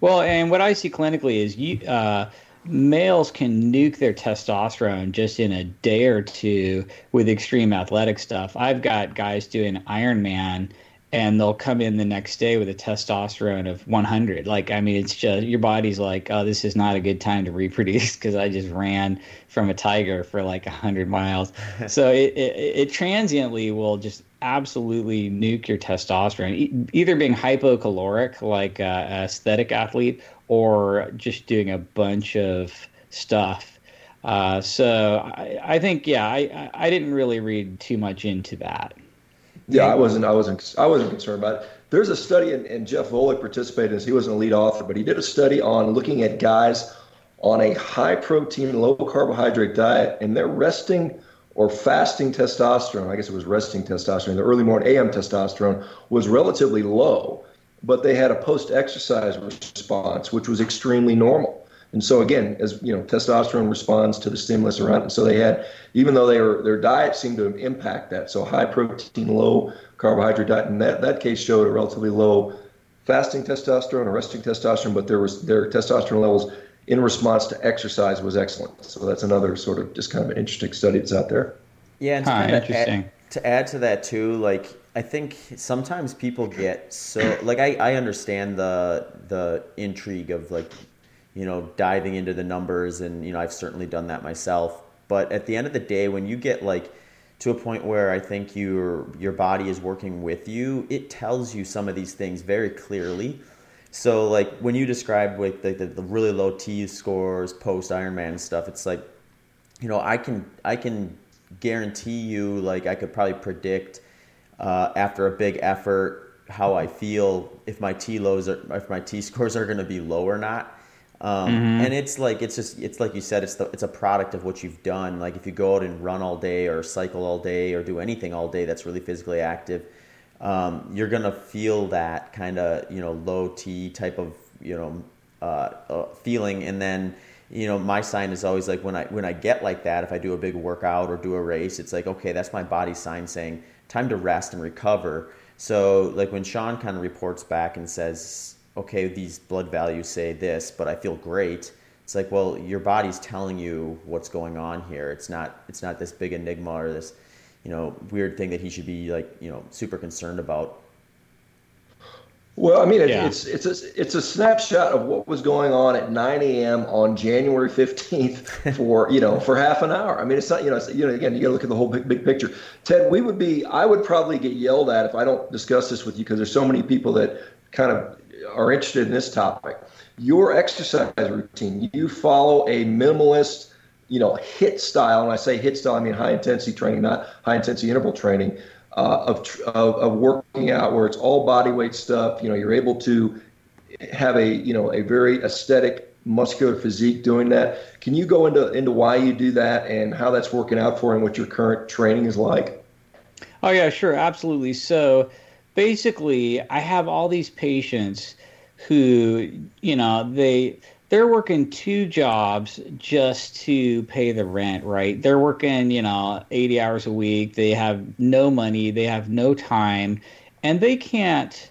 Well, and what I see clinically is you uh, males can nuke their testosterone just in a day or two with extreme athletic stuff. I've got guys doing Ironman and they'll come in the next day with a testosterone of 100 like i mean it's just your body's like oh this is not a good time to reproduce because i just ran from a tiger for like 100 miles. So it, it, it, transiently will just absolutely nuke your testosterone e- either being hypocaloric like a aesthetic athlete or just doing a bunch of stuff. Uh, so I, I think yeah I, I didn't really read too much into that yeah, I wasn't. I wasn't. I wasn't concerned about it. There's a study, and, and Jeff Volek participated in this. He wasn't a lead author, but he did a study on looking at guys on a high protein, low carbohydrate diet, and their resting or fasting testosterone. I guess it was resting testosterone. The early morning AM testosterone was relatively low, but they had a post exercise response, which was extremely normal. And so again, as you know, testosterone responds to the stimulus around it. So they had, even though they were their diet seemed to impact that. So high protein, low carbohydrate diet, and that, that case showed a relatively low fasting testosterone or resting testosterone, but there was their testosterone levels in response to exercise was excellent. So that's another sort of just kind of an interesting study that's out there. Yeah, and to, huh, interesting. Add, to add to that too, like I think sometimes people get so like I, I understand the the intrigue of like you know, diving into the numbers. And, you know, I've certainly done that myself. But at the end of the day, when you get like to a point where I think your your body is working with you, it tells you some of these things very clearly. So like when you describe like the, the, the really low T scores post Ironman stuff, it's like, you know, I can I can guarantee you like I could probably predict uh, after a big effort how I feel if my T lows are, if my T scores are going to be low or not. Um, mm-hmm. And it's like it's just it's like you said it's the it's a product of what you've done. Like if you go out and run all day or cycle all day or do anything all day that's really physically active, um, you're gonna feel that kind of you know low T type of you know uh, uh, feeling. And then you know my sign is always like when I when I get like that, if I do a big workout or do a race, it's like okay that's my body sign saying time to rest and recover. So like when Shawn kind of reports back and says okay, these blood values say this, but I feel great. It's like, well, your body's telling you what's going on here. It's not it's not this big enigma or this, you know, weird thing that he should be like, you know, super concerned about. Well, I mean, yeah. it's it's a it's a snapshot of what was going on at 9 a.m. on January 15th for you know for half an hour. I mean, it's not you know you know again you got to look at the whole big big picture. Ted, we would be I would probably get yelled at if I don't discuss this with you because there's so many people that kind of are interested in this topic, your exercise routine, you follow a minimalist, you know, hit style. And I say hit style, I mean high intensity training, not high intensity interval training uh, of, of, of working out where it's all body weight stuff. You know, you're able to have a, you know, a very aesthetic muscular physique doing that. Can you go into, into why you do that and how that's working out for you and what your current training is like? Oh yeah, sure. Absolutely. So, basically I have all these patients who, you know, they they're working two jobs just to pay the rent, right? They're working, you know, 80 hours a week. They have no money, they have no time, and they can't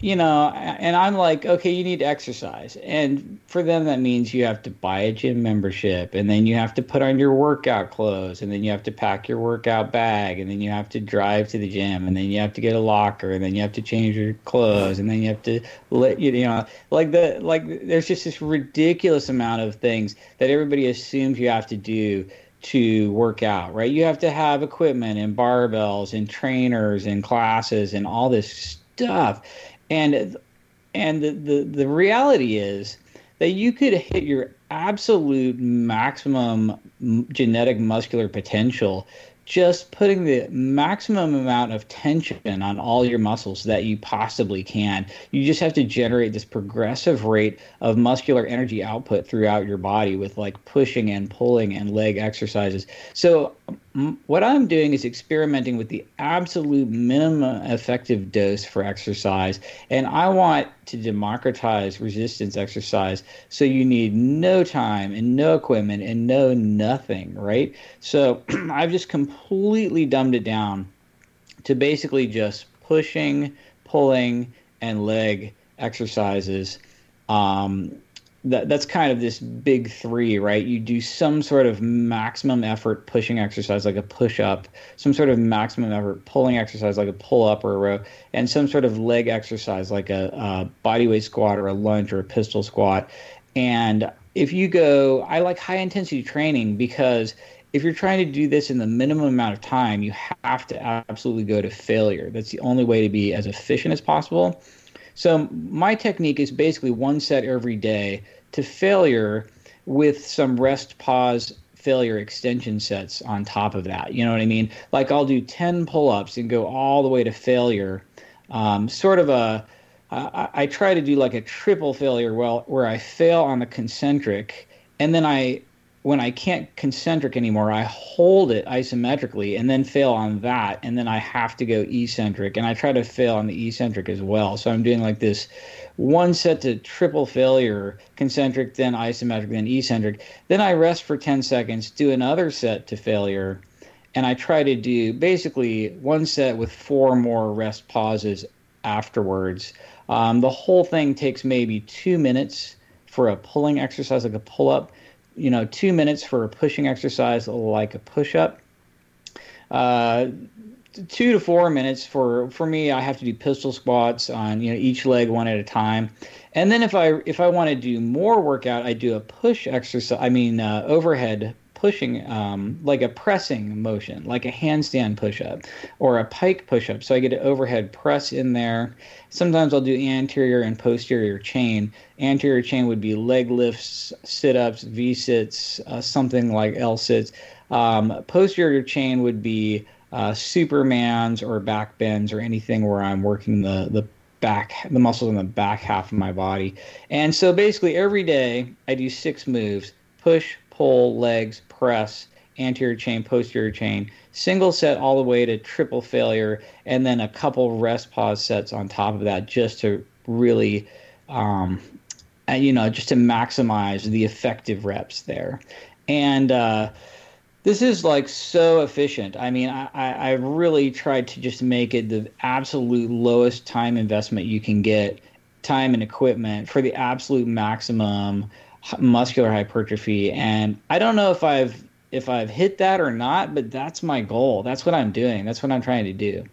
you know, and I'm like, okay, you need to exercise. And for them, that means you have to buy a gym membership, and then you have to put on your workout clothes, and then you have to pack your workout bag, and then you have to drive to the gym, and then you have to get a locker, and then you have to change your clothes, and then you have to let you know, like the like. There's just this ridiculous amount of things that everybody assumes you have to do to work out, right? You have to have equipment and barbells and trainers and classes and all this stuff. And and the, the, the reality is that you could hit your absolute maximum genetic muscular potential just putting the maximum amount of tension on all your muscles that you possibly can. You just have to generate this progressive rate of muscular energy output throughout your body with like pushing and pulling and leg exercises. So what I'm doing is experimenting with the absolute minimum effective dose for exercise. And I want to democratize resistance exercise. So you need no time and no equipment and no nothing, right? So I've just completely dumbed it down to basically just pushing, pulling, and leg exercises. Um, that that's kind of this big three, right? You do some sort of maximum effort pushing exercise, like a push up, some sort of maximum effort pulling exercise, like a pull up or a row, and some sort of leg exercise, like a, a body weight squat or a lunge or a pistol squat. And if you go, I like high intensity training because if you're trying to do this in the minimum amount of time, you have to absolutely go to failure. That's the only way to be as efficient as possible. So my technique is basically one set every day to failure with some rest pause failure extension sets on top of that. You know what I mean? Like I'll do 10 pull ups and go all the way to failure. Um, sort of a, I, I try to do like a triple failure well, where I fail on the concentric and then I when I can't concentric anymore, I hold it isometrically and then fail on that. And then I have to go eccentric. And I try to fail on the eccentric as well. So I'm doing like this one set to triple failure, concentric, then isometric, then eccentric. Then I rest for 10 seconds, do another set to failure. And I try to do basically one set with four more rest pauses afterwards. Um, the whole thing takes maybe two minutes for a pulling exercise, like a pull up you know, two minutes for a pushing exercise like a push up. Uh, two to four minutes for for me. I have to do pistol squats on you know each leg one at a time, and then if I if I want to do more workout, I do a push exercise. I mean uh, overhead pushing um, like a pressing motion, like a handstand push up or a pike push up. So I get an overhead press in there. Sometimes I'll do anterior and posterior chain. Anterior chain would be leg lifts, sit ups, V sits, uh, something like L sits. Um, posterior chain would be uh, Supermans or back bends or anything where I'm working the, the back the muscles in the back half of my body. And so basically every day I do six moves: push, pull, legs, press, anterior chain, posterior chain, single set all the way to triple failure, and then a couple rest pause sets on top of that just to really, um, you know, just to maximize the effective reps there. And uh, this is like so efficient. I mean, I, I really tried to just make it the absolute lowest time investment you can get, time and equipment for the absolute maximum muscular hypertrophy and i don't know if i've if i've hit that or not but that's my goal. That's what i'm doing. That's what i'm trying to do.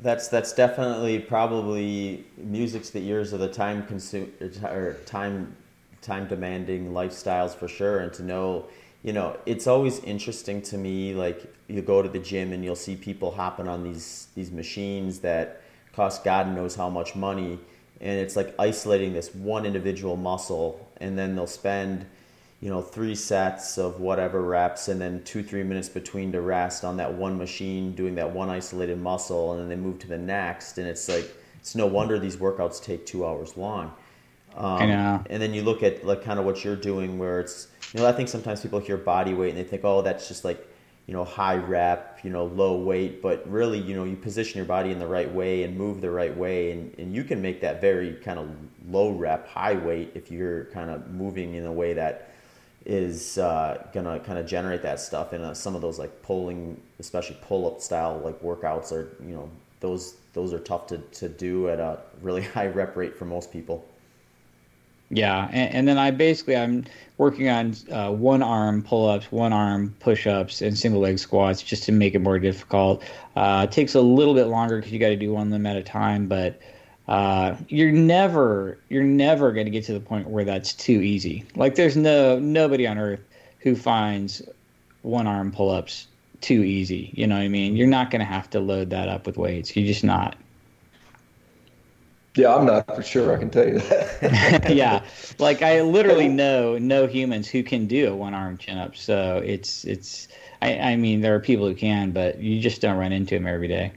That's that's definitely probably music's the ears of the time consume or er, time time demanding lifestyles for sure. And to know you know it's always interesting to me like you go to the gym and you'll see people hopping on these these machines that cost god knows how much money and it's like isolating this one individual muscle and then they'll spend you know three sets of whatever reps and then two three minutes between to rest on that one machine doing that one isolated muscle and then they move to the next and it's like it's no wonder these workouts take two hours long um, I know. and then you look at like kind of what you're doing where it's you know i think sometimes people hear body weight and they think oh that's just like you know high rep you know low weight but really you know you position your body in the right way and move the right way and, and you can make that very kind of low rep high weight if you're kind of moving in a way that is uh, gonna kind of generate that stuff and uh, some of those like pulling especially pull up style like workouts are you know those those are tough to, to do at a really high rep rate for most people. Yeah, and, and then I basically I'm working on uh, one arm pull ups, one arm push ups, and single leg squats just to make it more difficult. Uh, it takes a little bit longer because you got to do one of them at a time, but uh, you're never you're never going to get to the point where that's too easy. Like there's no nobody on earth who finds one arm pull ups too easy. You know what I mean? You're not going to have to load that up with weights. You're just not. Yeah, I'm not for sure. I can tell you that. yeah, like I literally know no humans who can do a one arm chin up. So it's it's. I, I mean, there are people who can, but you just don't run into them every day.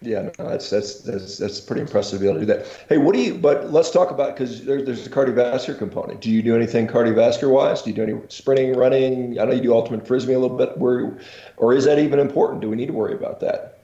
Yeah, no, that's that's that's that's pretty impressive to be able to do that. Hey, what do you? But let's talk about because there, there's the cardiovascular component. Do you do anything cardiovascular wise? Do you do any sprinting, running? I know you do ultimate frisbee a little bit. Where, or is that even important? Do we need to worry about that?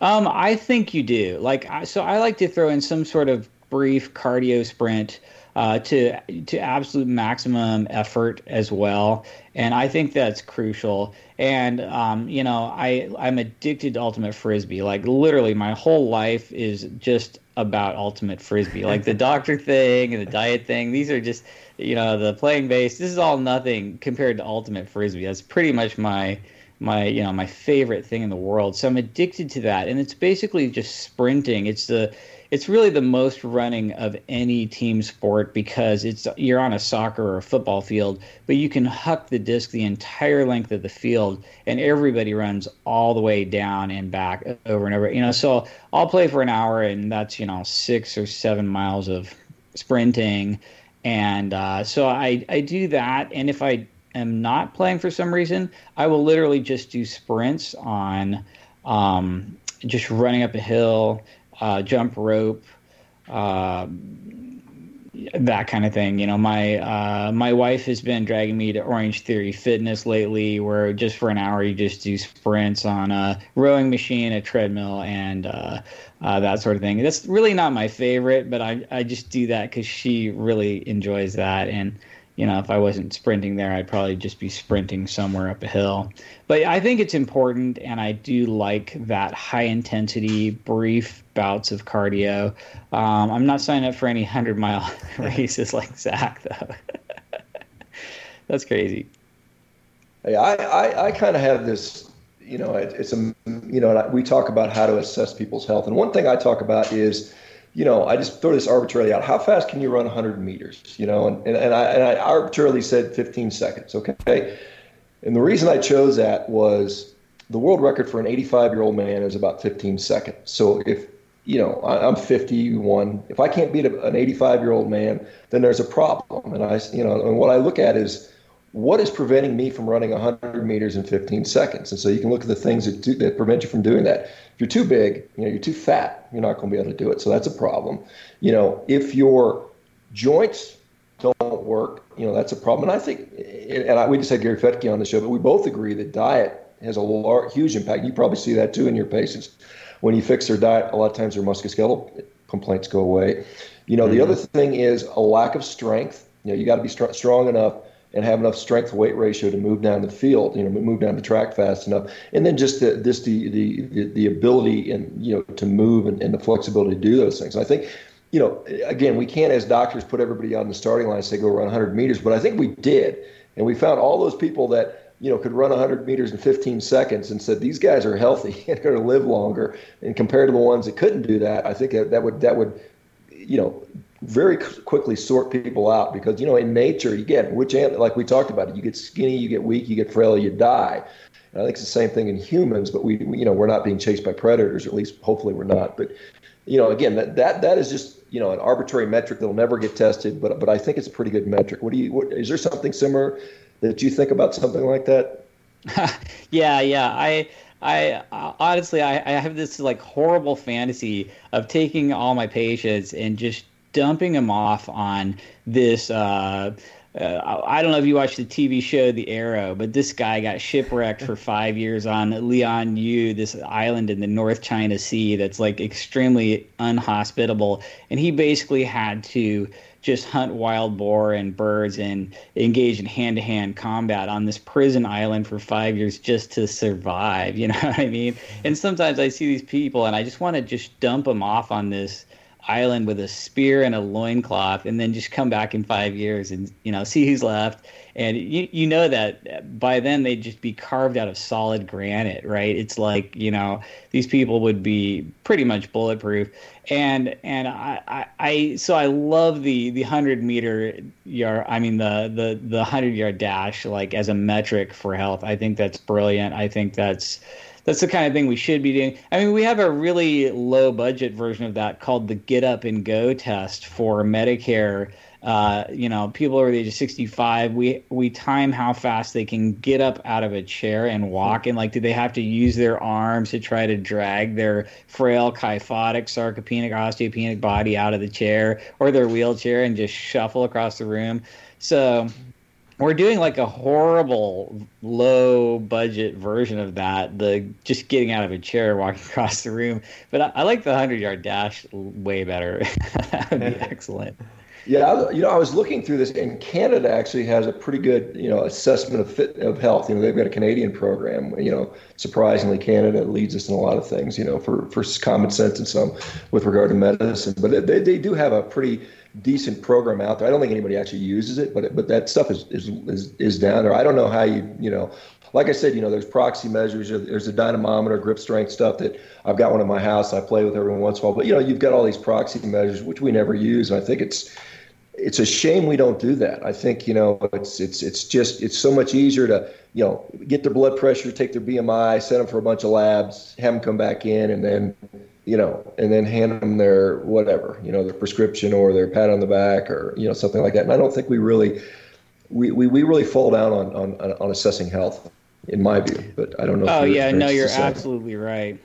Um, I think you do. Like, so I like to throw in some sort of brief cardio sprint uh, to to absolute maximum effort as well, and I think that's crucial. And um, you know, I I'm addicted to ultimate frisbee. Like literally, my whole life is just about ultimate frisbee. Like the doctor thing and the diet thing. These are just you know the playing base. This is all nothing compared to ultimate frisbee. That's pretty much my my you know my favorite thing in the world. So I'm addicted to that, and it's basically just sprinting. It's the it's really the most running of any team sport because it's you're on a soccer or a football field, but you can huck the disc the entire length of the field, and everybody runs all the way down and back over and over. You know, so I'll play for an hour, and that's you know six or seven miles of sprinting, and uh, so I I do that, and if I am not playing for some reason, I will literally just do sprints on. Um, just running up a hill, uh, jump rope, uh, that kind of thing. You know, my uh, my wife has been dragging me to Orange Theory Fitness lately, where just for an hour you just do sprints on a rowing machine, a treadmill, and uh, uh, that sort of thing. That's really not my favorite, but I I just do that because she really enjoys that and you know, if I wasn't sprinting there, I'd probably just be sprinting somewhere up a hill. But I think it's important, and I do like that high intensity, brief bouts of cardio. Um, I'm not signing up for any 100 mile races like Zach, though. That's crazy. Yeah, I, I, I kind of have this, you know, it, it's a, you know, we talk about how to assess people's health. And one thing I talk about is, you know, I just throw this arbitrarily out. How fast can you run 100 meters? You know, and, and, and, I, and I arbitrarily said 15 seconds. Okay. And the reason I chose that was the world record for an 85 year old man is about 15 seconds. So if, you know, I, I'm 51, if I can't beat an 85 year old man, then there's a problem. And I, you know, and what I look at is, what is preventing me from running 100 meters in 15 seconds? And so you can look at the things that, do, that prevent you from doing that. If you're too big, you know, you're too fat, you're not going to be able to do it. So that's a problem. You know, if your joints don't work, you know, that's a problem. And I think, and I, we just had Gary Fettke on the show, but we both agree that diet has a large, huge impact. You probably see that too in your patients. When you fix their diet, a lot of times their musculoskeletal complaints go away. You know, mm-hmm. the other thing is a lack of strength. You know, you got to be st- strong enough and have enough strength weight ratio to move down the field, you know, move down the track fast enough, and then just the, this the, the the ability and you know to move and, and the flexibility to do those things. I think, you know, again, we can't as doctors put everybody on the starting line and say go run 100 meters, but I think we did, and we found all those people that you know could run 100 meters in 15 seconds and said these guys are healthy and going to live longer, and compared to the ones that couldn't do that, I think that, that would that would you know very quickly sort people out because you know in nature you get which like we talked about it you get skinny you get weak you get frail you die. And i think it's the same thing in humans but we, we you know we're not being chased by predators or at least hopefully we're not. But you know again that that, that is just you know an arbitrary metric that'll never get tested but but i think it's a pretty good metric. What do you what, is there something similar that you think about something like that? Yeah yeah. I I honestly, I, I have this like horrible fantasy of taking all my patients and just dumping them off on this uh, uh, I don't know if you watched the TV show The Arrow, but this guy got shipwrecked for five years on Lian Yu, this island in the North China Sea that's like extremely unhospitable, and he basically had to just hunt wild boar and birds and engage in hand to hand combat on this prison island for five years just to survive. You know what I mean? And sometimes I see these people and I just want to just dump them off on this island with a spear and a loincloth and then just come back in five years and you know see who's left. And you, you know that by then they'd just be carved out of solid granite right? It's like you know these people would be pretty much bulletproof. And and i i, I so i love the the 100 meter yard i mean the the the 100 yard dash like as a metric for health. I think that's brilliant. I think that's that's the kind of thing we should be doing. I mean, we have a really low budget version of that called the Get Up and Go test for Medicare. Uh, you know, people over the age of 65, we we time how fast they can get up out of a chair and walk, and like, do they have to use their arms to try to drag their frail, kyphotic, sarcopenic, osteopenic body out of the chair or their wheelchair and just shuffle across the room? So we're doing like a horrible low budget version of that the just getting out of a chair walking across the room. But i, I like the 100 yard dash way better. That would be excellent. Yeah you know i was looking through this and canada actually has a pretty good you know assessment of fit of health. You know they've got a canadian program you know surprisingly canada leads us in a lot of things you know for for common sense and some with regard to medicine. But they, they do have a pretty decent program out there. I don't think anybody actually uses it, but but that stuff is is is, is down there. I don't know how you you know. Like I said, you know, there's proxy measures. There's a dynamometer, grip strength stuff that I've got one in my house. I play with every once in a while. But you know, you've got all these proxy measures which we never use. And I think it's it's a shame we don't do that. I think you know it's it's it's just it's so much easier to you know get their blood pressure, take their BMI, send them for a bunch of labs, have them come back in, and then you know, and then hand them their whatever, you know, their prescription or their pat on the back or you know something like that. And I don't think we really we, we, we really fall down on, on on assessing health, in my view. But I don't know. Oh yeah, no, you're absolutely right.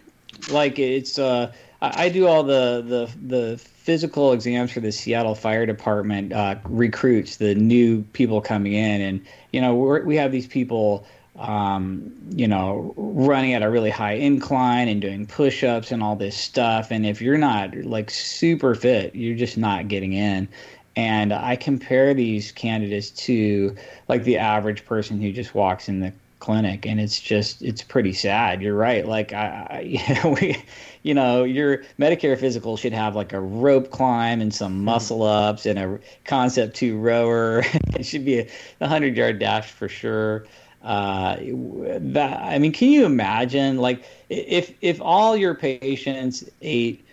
Like it's uh, I, I do all the the the physical exams for the Seattle Fire Department uh, recruits, the new people coming in, and you know we we have these people um, you know, running at a really high incline and doing push ups and all this stuff. And if you're not like super fit, you're just not getting in. And I compare these candidates to like the average person who just walks in the clinic and it's just it's pretty sad you're right like i, I you know, we you know your medicare physical should have like a rope climb and some mm-hmm. muscle ups and a concept two rower it should be a 100 yard dash for sure uh, that I mean, can you imagine like if if all your patients ate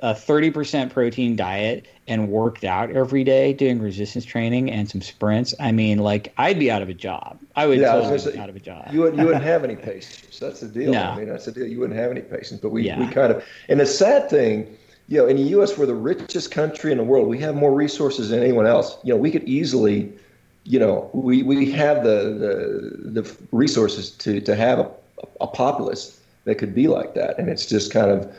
a 30% protein diet and worked out every day doing resistance training and some sprints, I mean, like I'd be out of a job. I would yeah, totally say, be out of a job. You wouldn't, you wouldn't have any patients. That's the deal. No. I mean, that's the deal. You wouldn't have any patients. But we, yeah. we kind of, and the sad thing, you know, in the U.S., we're the richest country in the world. We have more resources than anyone else. You know, we could easily you know, we, we have the, the, the resources to, to have a, a populace that could be like that. And it's just kind of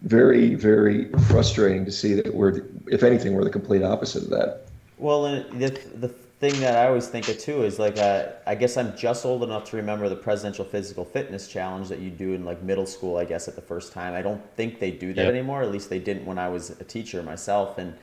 very, very frustrating to see that we're, if anything, we're the complete opposite of that. Well, the, the thing that I always think of too is like, uh, I guess I'm just old enough to remember the Presidential Physical Fitness Challenge that you do in like middle school, I guess, at the first time. I don't think they do that yep. anymore. At least they didn't when I was a teacher myself. And,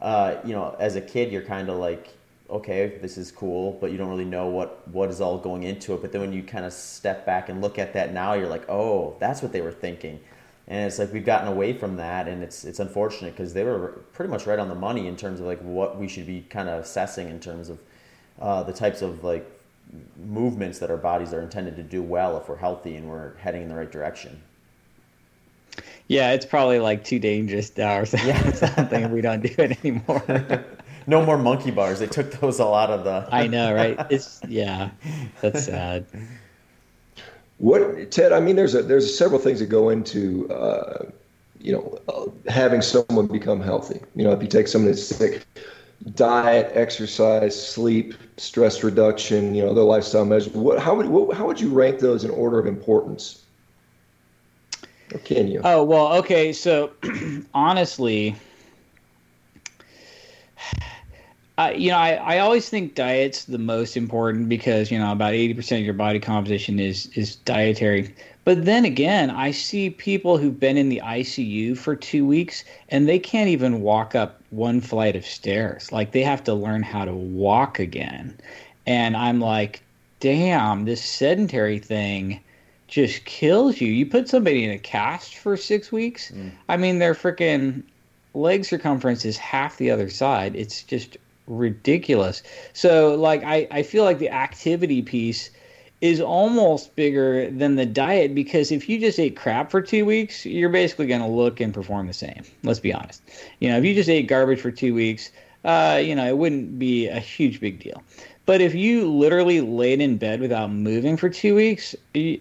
uh, you know, as a kid, you're kind of like, okay, this is cool, but you don't really know what what is all going into it. But then when you kind of step back and look at that now, you're like, oh, that's what they were thinking. And it's like we've gotten away from that, and it's it's unfortunate because they were pretty much right on the money in terms of like what we should be kind of assessing in terms of uh, the types of like movements that our bodies are intended to do well if we're healthy and we're heading in the right direction. Yeah, it's probably like too dangerous now or something. Yeah. something we don't do it anymore. no more monkey bars. They took those all out of the. I know, right? It's yeah, that's sad. What Ted? I mean, there's a there's several things that go into uh, you know uh, having someone become healthy. You know, if you take someone that's sick, diet, exercise, sleep, stress reduction, you know, the lifestyle measures. What how would what, how would you rank those in order of importance? Or can you? Oh well, okay. So honestly, uh, you know, I, I always think diet's the most important because you know about eighty percent of your body composition is is dietary. But then again, I see people who've been in the ICU for two weeks and they can't even walk up one flight of stairs. Like they have to learn how to walk again. And I'm like, damn, this sedentary thing just kills you. You put somebody in a cast for six weeks. Mm. I mean, their freaking leg circumference is half the other side. It's just ridiculous. So, like, I, I feel like the activity piece is almost bigger than the diet because if you just ate crap for two weeks, you're basically going to look and perform the same. Let's be honest. You know, if you just ate garbage for two weeks, uh, you know, it wouldn't be a huge big deal. But if you literally laid in bed without moving for two weeks,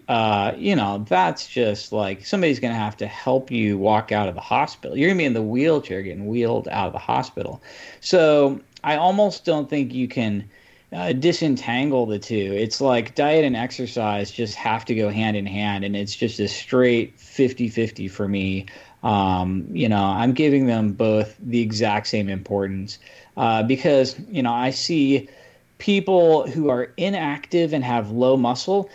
uh, you know, that's just like somebody's going to have to help you walk out of the hospital. You're going to be in the wheelchair getting wheeled out of the hospital. So I almost don't think you can uh, disentangle the two. It's like diet and exercise just have to go hand in hand, and it's just a straight 50 50 for me. Um, you know, I'm giving them both the exact same importance uh, because, you know, I see people who are inactive and have low muscle,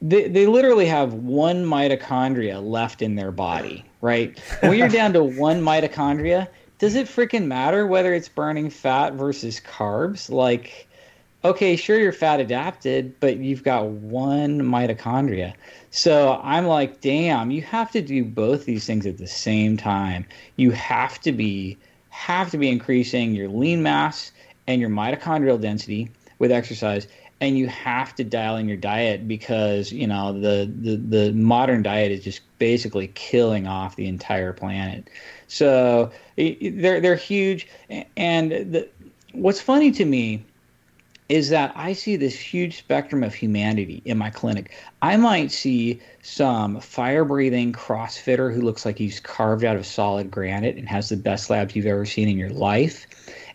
they, they literally have one mitochondria left in their body, right? When you're down to one mitochondria, does it freaking matter whether it's burning fat versus carbs? Like, okay, sure, you're fat adapted, but you've got one mitochondria. So I'm like, damn, you have to do both these things at the same time. You have to be have to be increasing your lean mass and your mitochondrial density with exercise and you have to dial in your diet because you know the, the the modern diet is just basically killing off the entire planet so they're they're huge and the, what's funny to me is that I see this huge spectrum of humanity in my clinic. I might see some fire breathing CrossFitter who looks like he's carved out of solid granite and has the best labs you've ever seen in your life.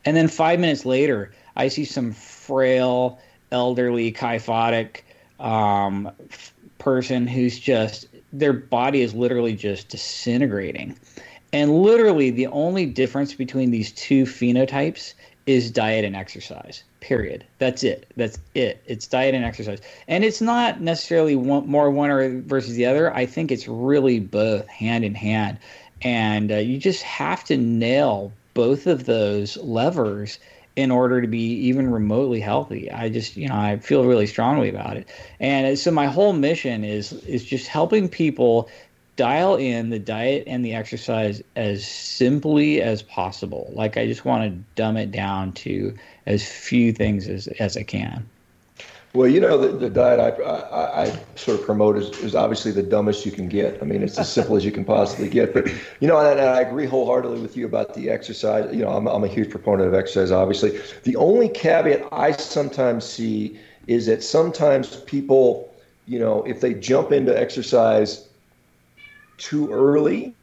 And then five minutes later, I see some frail, elderly, kyphotic um, person who's just, their body is literally just disintegrating. And literally, the only difference between these two phenotypes is diet and exercise. Period. That's it. That's it. It's diet and exercise. And it's not necessarily one, more one or versus the other. I think it's really both hand in hand. And uh, you just have to nail both of those levers in order to be even remotely healthy. I just, you know, I feel really strongly about it. And so my whole mission is is just helping people dial in the diet and the exercise as simply as possible. Like I just want to dumb it down to as few things as as I can. Well, you know, the, the diet I, I, I, sort of promote is, is obviously the dumbest you can get. I mean, it's as simple as you can possibly get. But, you know, and, and I agree wholeheartedly with you about the exercise. You know, I'm, I'm a huge proponent of exercise, obviously. The only caveat I sometimes see is that sometimes people, you know, if they jump into exercise too early,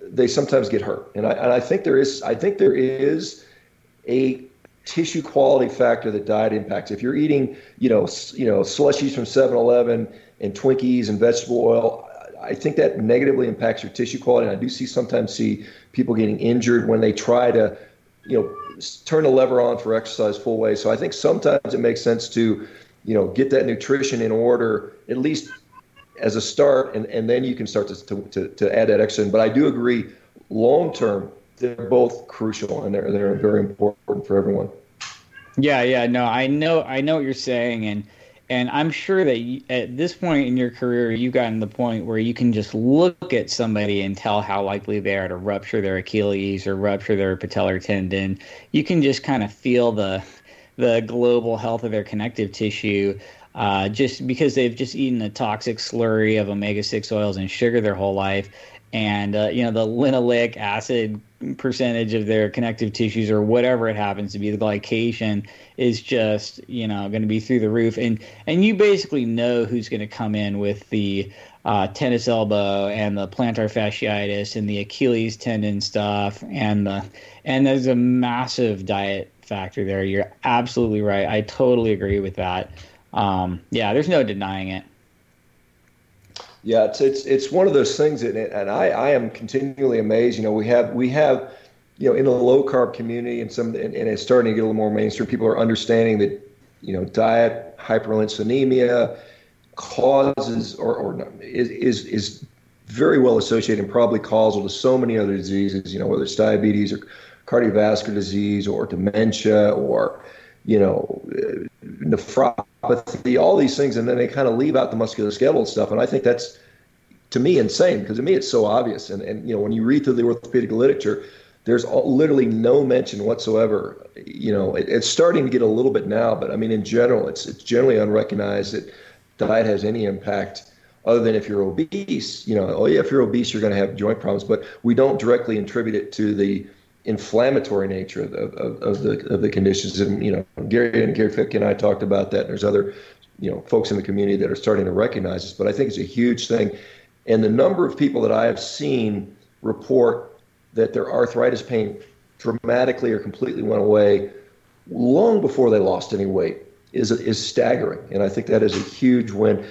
they sometimes get hurt. And I, and I think there is, I think there is a tissue quality factor that diet impacts. If you're eating, you know, you know, slushies from 7-Eleven and Twinkies and vegetable oil, I think that negatively impacts your tissue quality. And I do see sometimes see people getting injured when they try to, you know, turn the lever on for exercise full way. So I think sometimes it makes sense to, you know, get that nutrition in order at least as a start, and, and then you can start to, to, to add that exercise. But I do agree, long term, they're both crucial and they're they're very important for everyone. Yeah, yeah, no, I know, I know what you're saying, and and I'm sure that you, at this point in your career, you've gotten the point where you can just look at somebody and tell how likely they are to rupture their Achilles or rupture their patellar tendon. You can just kind of feel the the global health of their connective tissue. Uh, just because they've just eaten a toxic slurry of omega 6 oils and sugar their whole life and uh, you know the linoleic acid percentage of their connective tissues or whatever it happens to be the glycation is just you know going to be through the roof and and you basically know who's going to come in with the uh, tennis elbow and the plantar fasciitis and the Achilles tendon stuff and the and there's a massive diet factor there. You're absolutely right. I totally agree with that. Um, yeah, there's no denying it. Yeah, it's it's it's one of those things, that, and I I am continually amazed. You know, we have we have you know, in the low carb community and some, and, and, it's starting to get a little more mainstream. People are understanding that, you know, diet hyperinsulinemia causes or, or is, is, is very well associated and probably causal to so many other diseases, you know, whether it's diabetes or cardiovascular disease or dementia or, you know, nephropathy, all these things. And then they kind of leave out the musculoskeletal stuff. And I think that's, to me, insane because to me, it's so obvious. And, and, you know, when you read through the orthopedic literature, there's literally no mention whatsoever. You know, it, it's starting to get a little bit now, but I mean, in general, it's, it's generally unrecognized that diet has any impact other than if you're obese. You know, oh yeah, if you're obese, you're going to have joint problems, but we don't directly attribute it to the inflammatory nature of, of, of the of the conditions. And you know, Gary and Gary Fettke and I talked about that. And there's other you know folks in the community that are starting to recognize this, but I think it's a huge thing. And the number of people that I have seen report that their arthritis pain dramatically or completely went away long before they lost any weight is is staggering, and I think that is a huge win.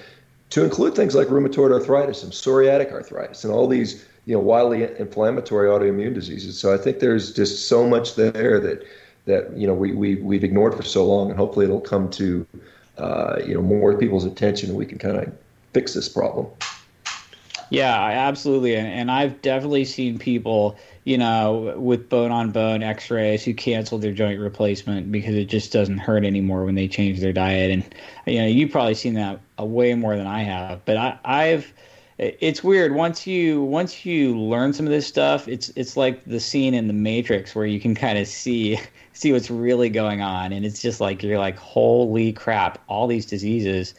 To include things like rheumatoid arthritis and psoriatic arthritis and all these you know wildly inflammatory autoimmune diseases. So I think there's just so much there that that you know we, we we've ignored for so long, and hopefully it'll come to uh, you know more people's attention, and we can kind of fix this problem. Yeah, absolutely, and, and I've definitely seen people you know, with bone on bone x rays who canceled their joint replacement because it just doesn't hurt anymore when they change their diet. And, you know, you've probably seen that way more than I have. But I, I've, it's weird once you once you learn some of this stuff it's it's like the scene in the matrix where you can kind of see see what's really going on and it's just like you're like holy crap all these diseases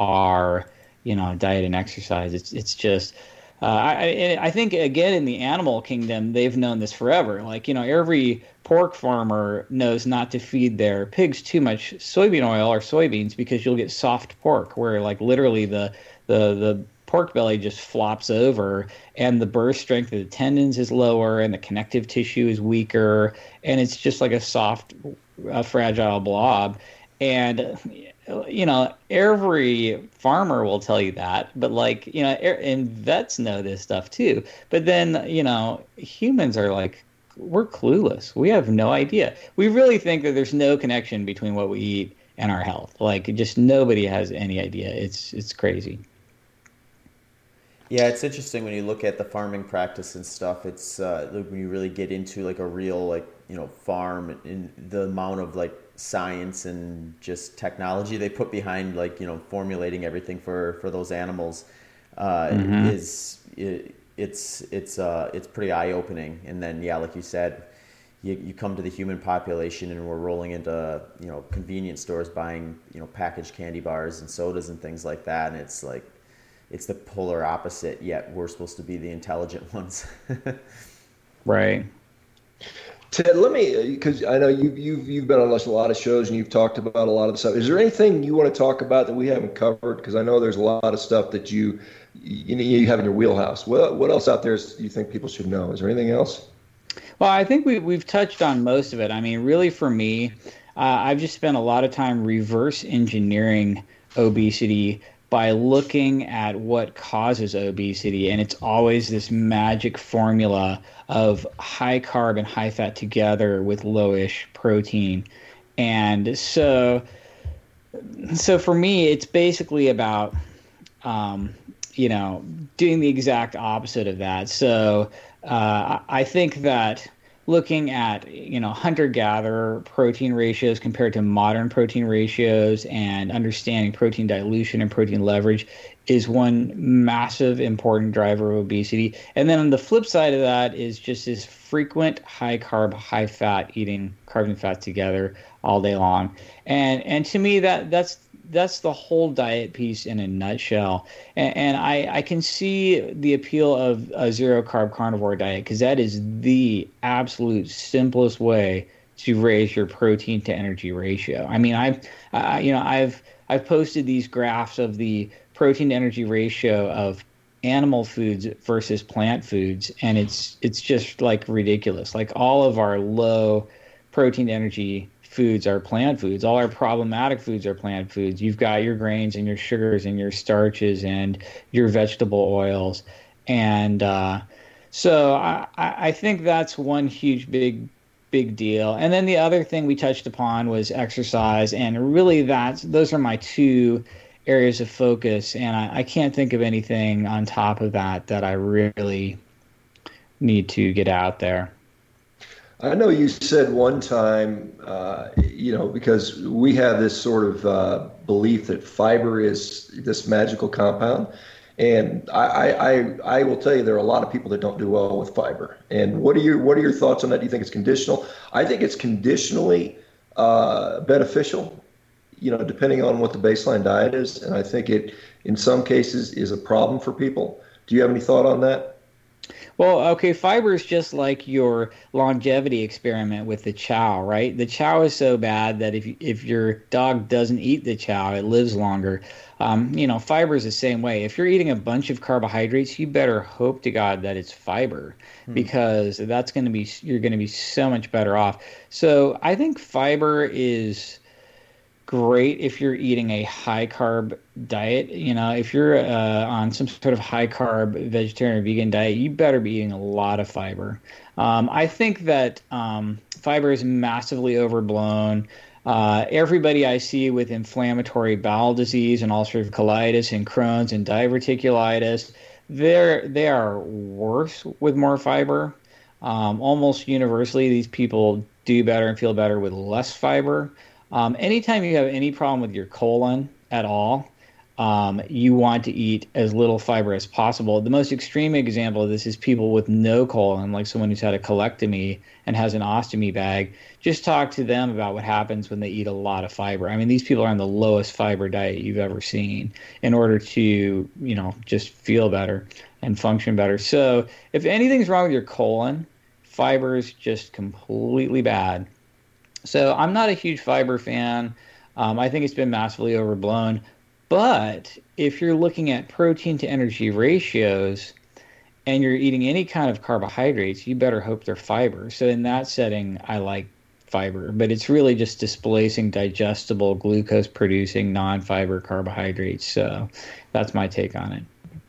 are you know diet and exercise it's it's just uh, I, I think again in the animal kingdom they've known this forever. Like you know every pork farmer knows not to feed their pigs too much soybean oil or soybeans because you'll get soft pork where like literally the the the pork belly just flops over and the burst strength of the tendons is lower and the connective tissue is weaker and it's just like a soft uh, fragile blob and you know, every farmer will tell you that, but like, you know, and vets know this stuff too. But then, you know, humans are like, we're clueless. We have no idea. We really think that there's no connection between what we eat and our health. Like, just nobody has any idea. It's it's crazy. Yeah, it's interesting when you look at the farming practice and stuff. It's uh, when you really get into like a real like you know farm and the amount of like science and just technology they put behind like you know formulating everything for for those animals uh, mm-hmm. is it, it's it's uh, it's pretty eye opening. And then yeah, like you said, you, you come to the human population and we're rolling into you know convenience stores buying you know packaged candy bars and sodas and things like that, and it's like it's the polar opposite. Yet we're supposed to be the intelligent ones. right. Ted, let me because I know you've you've you've been on a lot of shows and you've talked about a lot of the stuff. Is there anything you want to talk about that we haven't covered? Because I know there's a lot of stuff that you you, you have in your wheelhouse. What what else out there do you think people should know? Is there anything else? Well, I think we we've touched on most of it. I mean, really, for me, uh, I've just spent a lot of time reverse engineering obesity by looking at what causes obesity. And it's always this magic formula of high carb and high fat together with lowish protein. And so, so for me, it's basically about, um, you know, doing the exact opposite of that. So uh, I think that looking at you know hunter gatherer protein ratios compared to modern protein ratios and understanding protein dilution and protein leverage is one massive important driver of obesity. And then on the flip side of that is just this frequent high carb high fat eating carbon and fat together all day long. And and to me that that's that's the whole diet piece in a nutshell. And, and I, I can see the appeal of a zero carb carnivore diet because that is the absolute simplest way to raise your protein to energy ratio. I mean, I've, uh, you know, I've, I've posted these graphs of the protein to energy ratio of animal foods versus plant foods, and it's, it's just like ridiculous. Like all of our low protein to energy foods are plant foods. All our problematic foods are plant foods. You've got your grains and your sugars and your starches and your vegetable oils. And uh, So I, I think that's one huge big big deal. And then the other thing we touched upon was exercise, and really that's those are my two areas of focus. And I, I can't think of anything on top of that that I really need to get out there. I know you said one time, uh, you know, because we have this sort of uh, belief that fiber is this magical compound. And I, I, I will tell you, there are a lot of people that don't do well with fiber. And what are your what are your thoughts on that? Do you think it's conditional? I think it's conditionally uh, beneficial, you know, depending on what the baseline diet is. And I think it, in some cases, is a problem for people. Do you have any thought on that? Well, okay, fiber is just like your longevity experiment with the chow, right? The chow is so bad that if if your dog doesn't eat the chow, it lives longer. Um, you know, fiber is the same way. If you're eating a bunch of carbohydrates, you better hope to God that it's fiber hmm. because that's going to be you're going to be so much better off. So I think fiber is great if you're eating a high carb diet. You know, if you're uh, on some sort of high carb vegetarian or vegan diet, you better be eating a lot of fiber. Um, I think that um, fiber is massively overblown. Uh, everybody I see with inflammatory bowel disease and ulcerative colitis and Crohn's and diverticulitis, they're they are worse with more fiber. Um, almost universally, these people do better and feel better with less fiber. Um, anytime you have any problem with your colon at all, um, you want to eat as little fiber as possible. The most extreme example of this is people with no colon, like someone who's had a colectomy and has an ostomy bag. Just talk to them about what happens when they eat a lot of fiber. I mean, these people are on the lowest fiber diet you've ever seen in order to, you know, just feel better and function better. So if anything's wrong with your colon, fiber is just completely bad. So I'm not a huge fiber fan. Um, I think it's been massively overblown. But if you're looking at protein to energy ratios and you're eating any kind of carbohydrates, you better hope they're fiber. So in that setting, I like fiber, but it's really just displacing digestible glucose producing non fiber carbohydrates. So that's my take on it.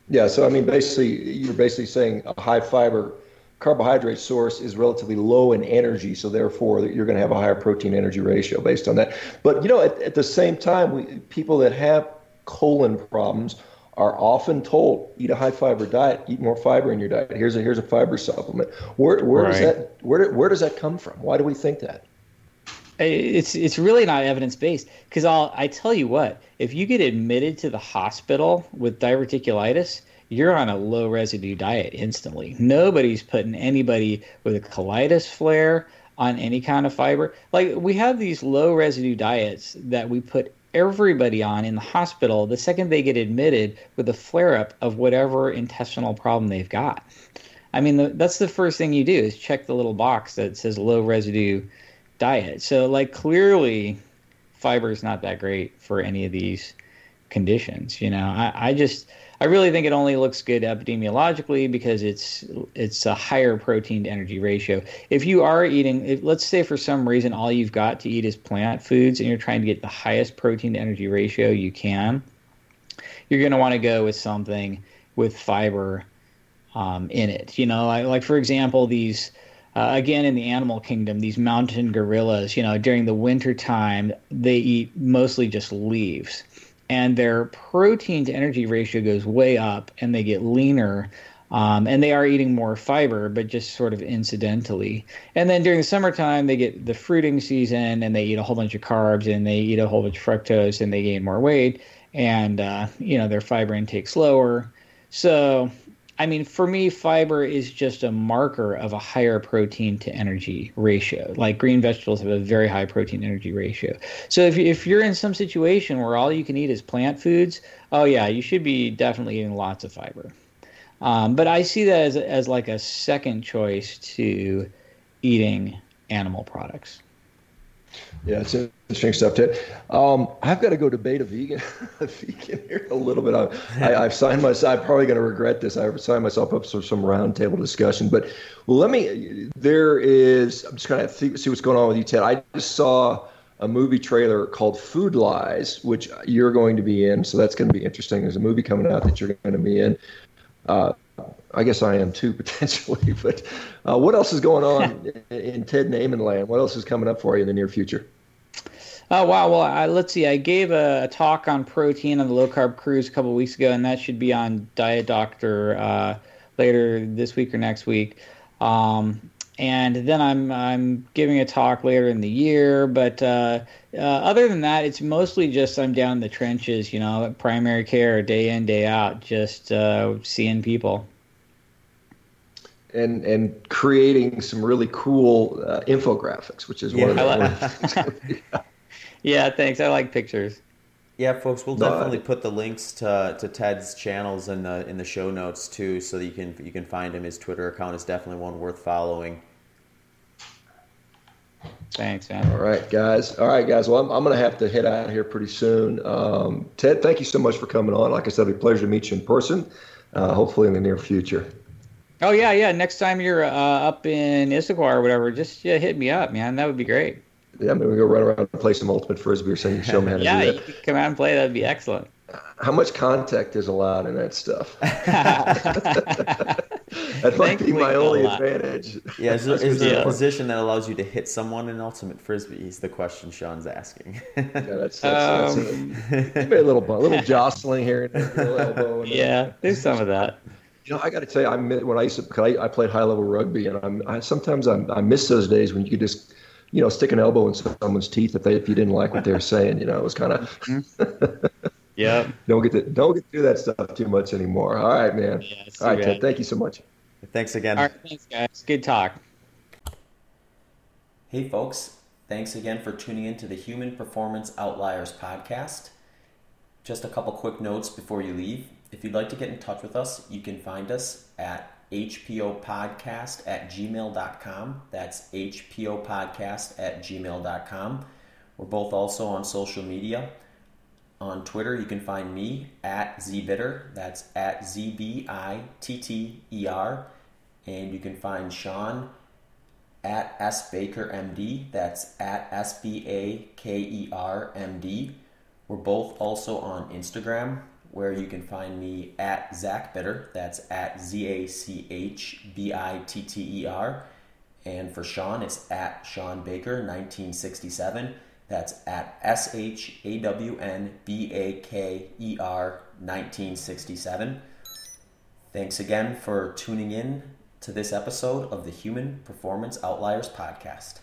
Yeah. So, I mean, basically, you're basically saying a high fiber carbohydrate source is relatively low in energy, so therefore you're going to have a higher protein energy ratio based on that. But you know, at, at the same time, we, people that have colon problems are often told eat a high fiber diet, eat more fiber in your diet. Here's a here's a fiber supplement. Where where right. does that where where does that come from? Why do we think that? It's it's really not evidence based because I'll I tell you what if you get admitted to the hospital with diverticulitis you're on a low residue diet instantly. Nobody's putting anybody with a colitis flare on any kind of fiber. Like we have these low residue diets that we put everybody on in the hospital the second they get admitted with a flare up of whatever intestinal problem they've got. I mean, the, that's the first thing you do is check the little box that says low residue diet. So, like, clearly, fiber is not that great for any of these conditions. You know, I, I just I really think it only looks good epidemiologically because it's it's a higher protein to energy ratio. If you are eating, if, let's say for some reason all you've got to eat is plant foods and you're trying to get the highest protein to energy ratio you can, you're going to want to go with something with fiber um, in it. You know, like, like for example, these. Uh, again, in the animal kingdom, these mountain gorillas, you know, during the winter time, they eat mostly just leaves and their protein to energy ratio goes way up and they get leaner um, and they are eating more fiber but just sort of incidentally and then during the summertime they get the fruiting season and they eat a whole bunch of carbs and they eat a whole bunch of fructose and they gain more weight and uh, you know their fiber intake's lower. so I mean, for me, fiber is just a marker of a higher protein to energy ratio. Like green vegetables have a very high protein energy ratio. So if, if you're in some situation where all you can eat is plant foods, oh yeah, you should be definitely eating lots of fiber. Um, but I see that as, as like a second choice to eating animal products. Yeah, it's interesting stuff, Ted. Um, I've got to go debate a vegan, a vegan here a little bit. I, have signed myself. I'm probably going to regret this. I've signed myself up for some roundtable discussion. But well, let me. There is. I'm just going to see what's going on with you, Ted. I just saw a movie trailer called Food Lies, which you're going to be in. So that's going to be interesting. There's a movie coming out that you're going to be in. Uh, I guess I am too potentially. But uh, what else is going on in, in Ted Naiman land? What else is coming up for you in the near future? Oh wow! Well, I, let's see. I gave a, a, talk on protein on the low carb cruise a couple of weeks ago, and that should be on Diet Doctor uh, later this week or next week. Um, and then I'm I'm giving a talk later in the year. But uh, uh, other than that, it's mostly just I'm down in the trenches, you know, primary care, day in day out, just uh, seeing people. And and creating some really cool uh, infographics, which is yeah, one of the. Yeah, thanks. I like pictures. Yeah, folks, we'll definitely put the links to, to Ted's channels in the in the show notes too, so that you can you can find him. His Twitter account is definitely one worth following. Thanks, man. All right, guys. All right, guys. Well, I'm, I'm going to have to head out here pretty soon. Um, Ted, thank you so much for coming on. Like I said, it's a pleasure to meet you in person. Uh, hopefully, in the near future. Oh yeah, yeah. Next time you're uh, up in Issaquah or whatever, just yeah, hit me up, man. That would be great. Yeah, maybe we go run around and play some ultimate frisbee or something. Show me how to yeah, do that. Yeah, you could come out and play. That'd be excellent. How much contact is allowed in that stuff? that might be my only advantage. Yeah, is there, is there a position that allows you to hit someone in ultimate frisbee? Is the question Shawn's asking. yeah, that's, that's, um, that's a, a little a little jostling here, and yeah, there's some of that. You know, I got to tell you, I when I used to, I, I played high level rugby, and I'm I, sometimes I'm, I miss those days when you could just you know, stick an elbow in someone's teeth if they if you didn't like what they were saying. You know, it was kind of. Mm-hmm. yeah. Don't get to don't get to do that stuff too much anymore. All right, man. Yeah, All right, Ted. Thank you so much. Thanks again. All right, thanks, guys. Good talk. Hey, folks. Thanks again for tuning in to the Human Performance Outliers podcast. Just a couple quick notes before you leave. If you'd like to get in touch with us, you can find us at hpopodcast at gmail.com. That's hpopodcast at gmail.com. We're both also on social media. On Twitter, you can find me at zbitter. That's at Z B I T T E R. And you can find Shawn at S Baker MD. That's at S B A K E R M D. We're both also on Instagram where you can find me at Zach Bitter. That's at Z A C H B I T T E R. And for Shawn, it's at Shawn Baker 1967. That's at S H A W N B A K E R 1967. Thanks again for tuning in to this episode of the Human Performance Outliers Podcast.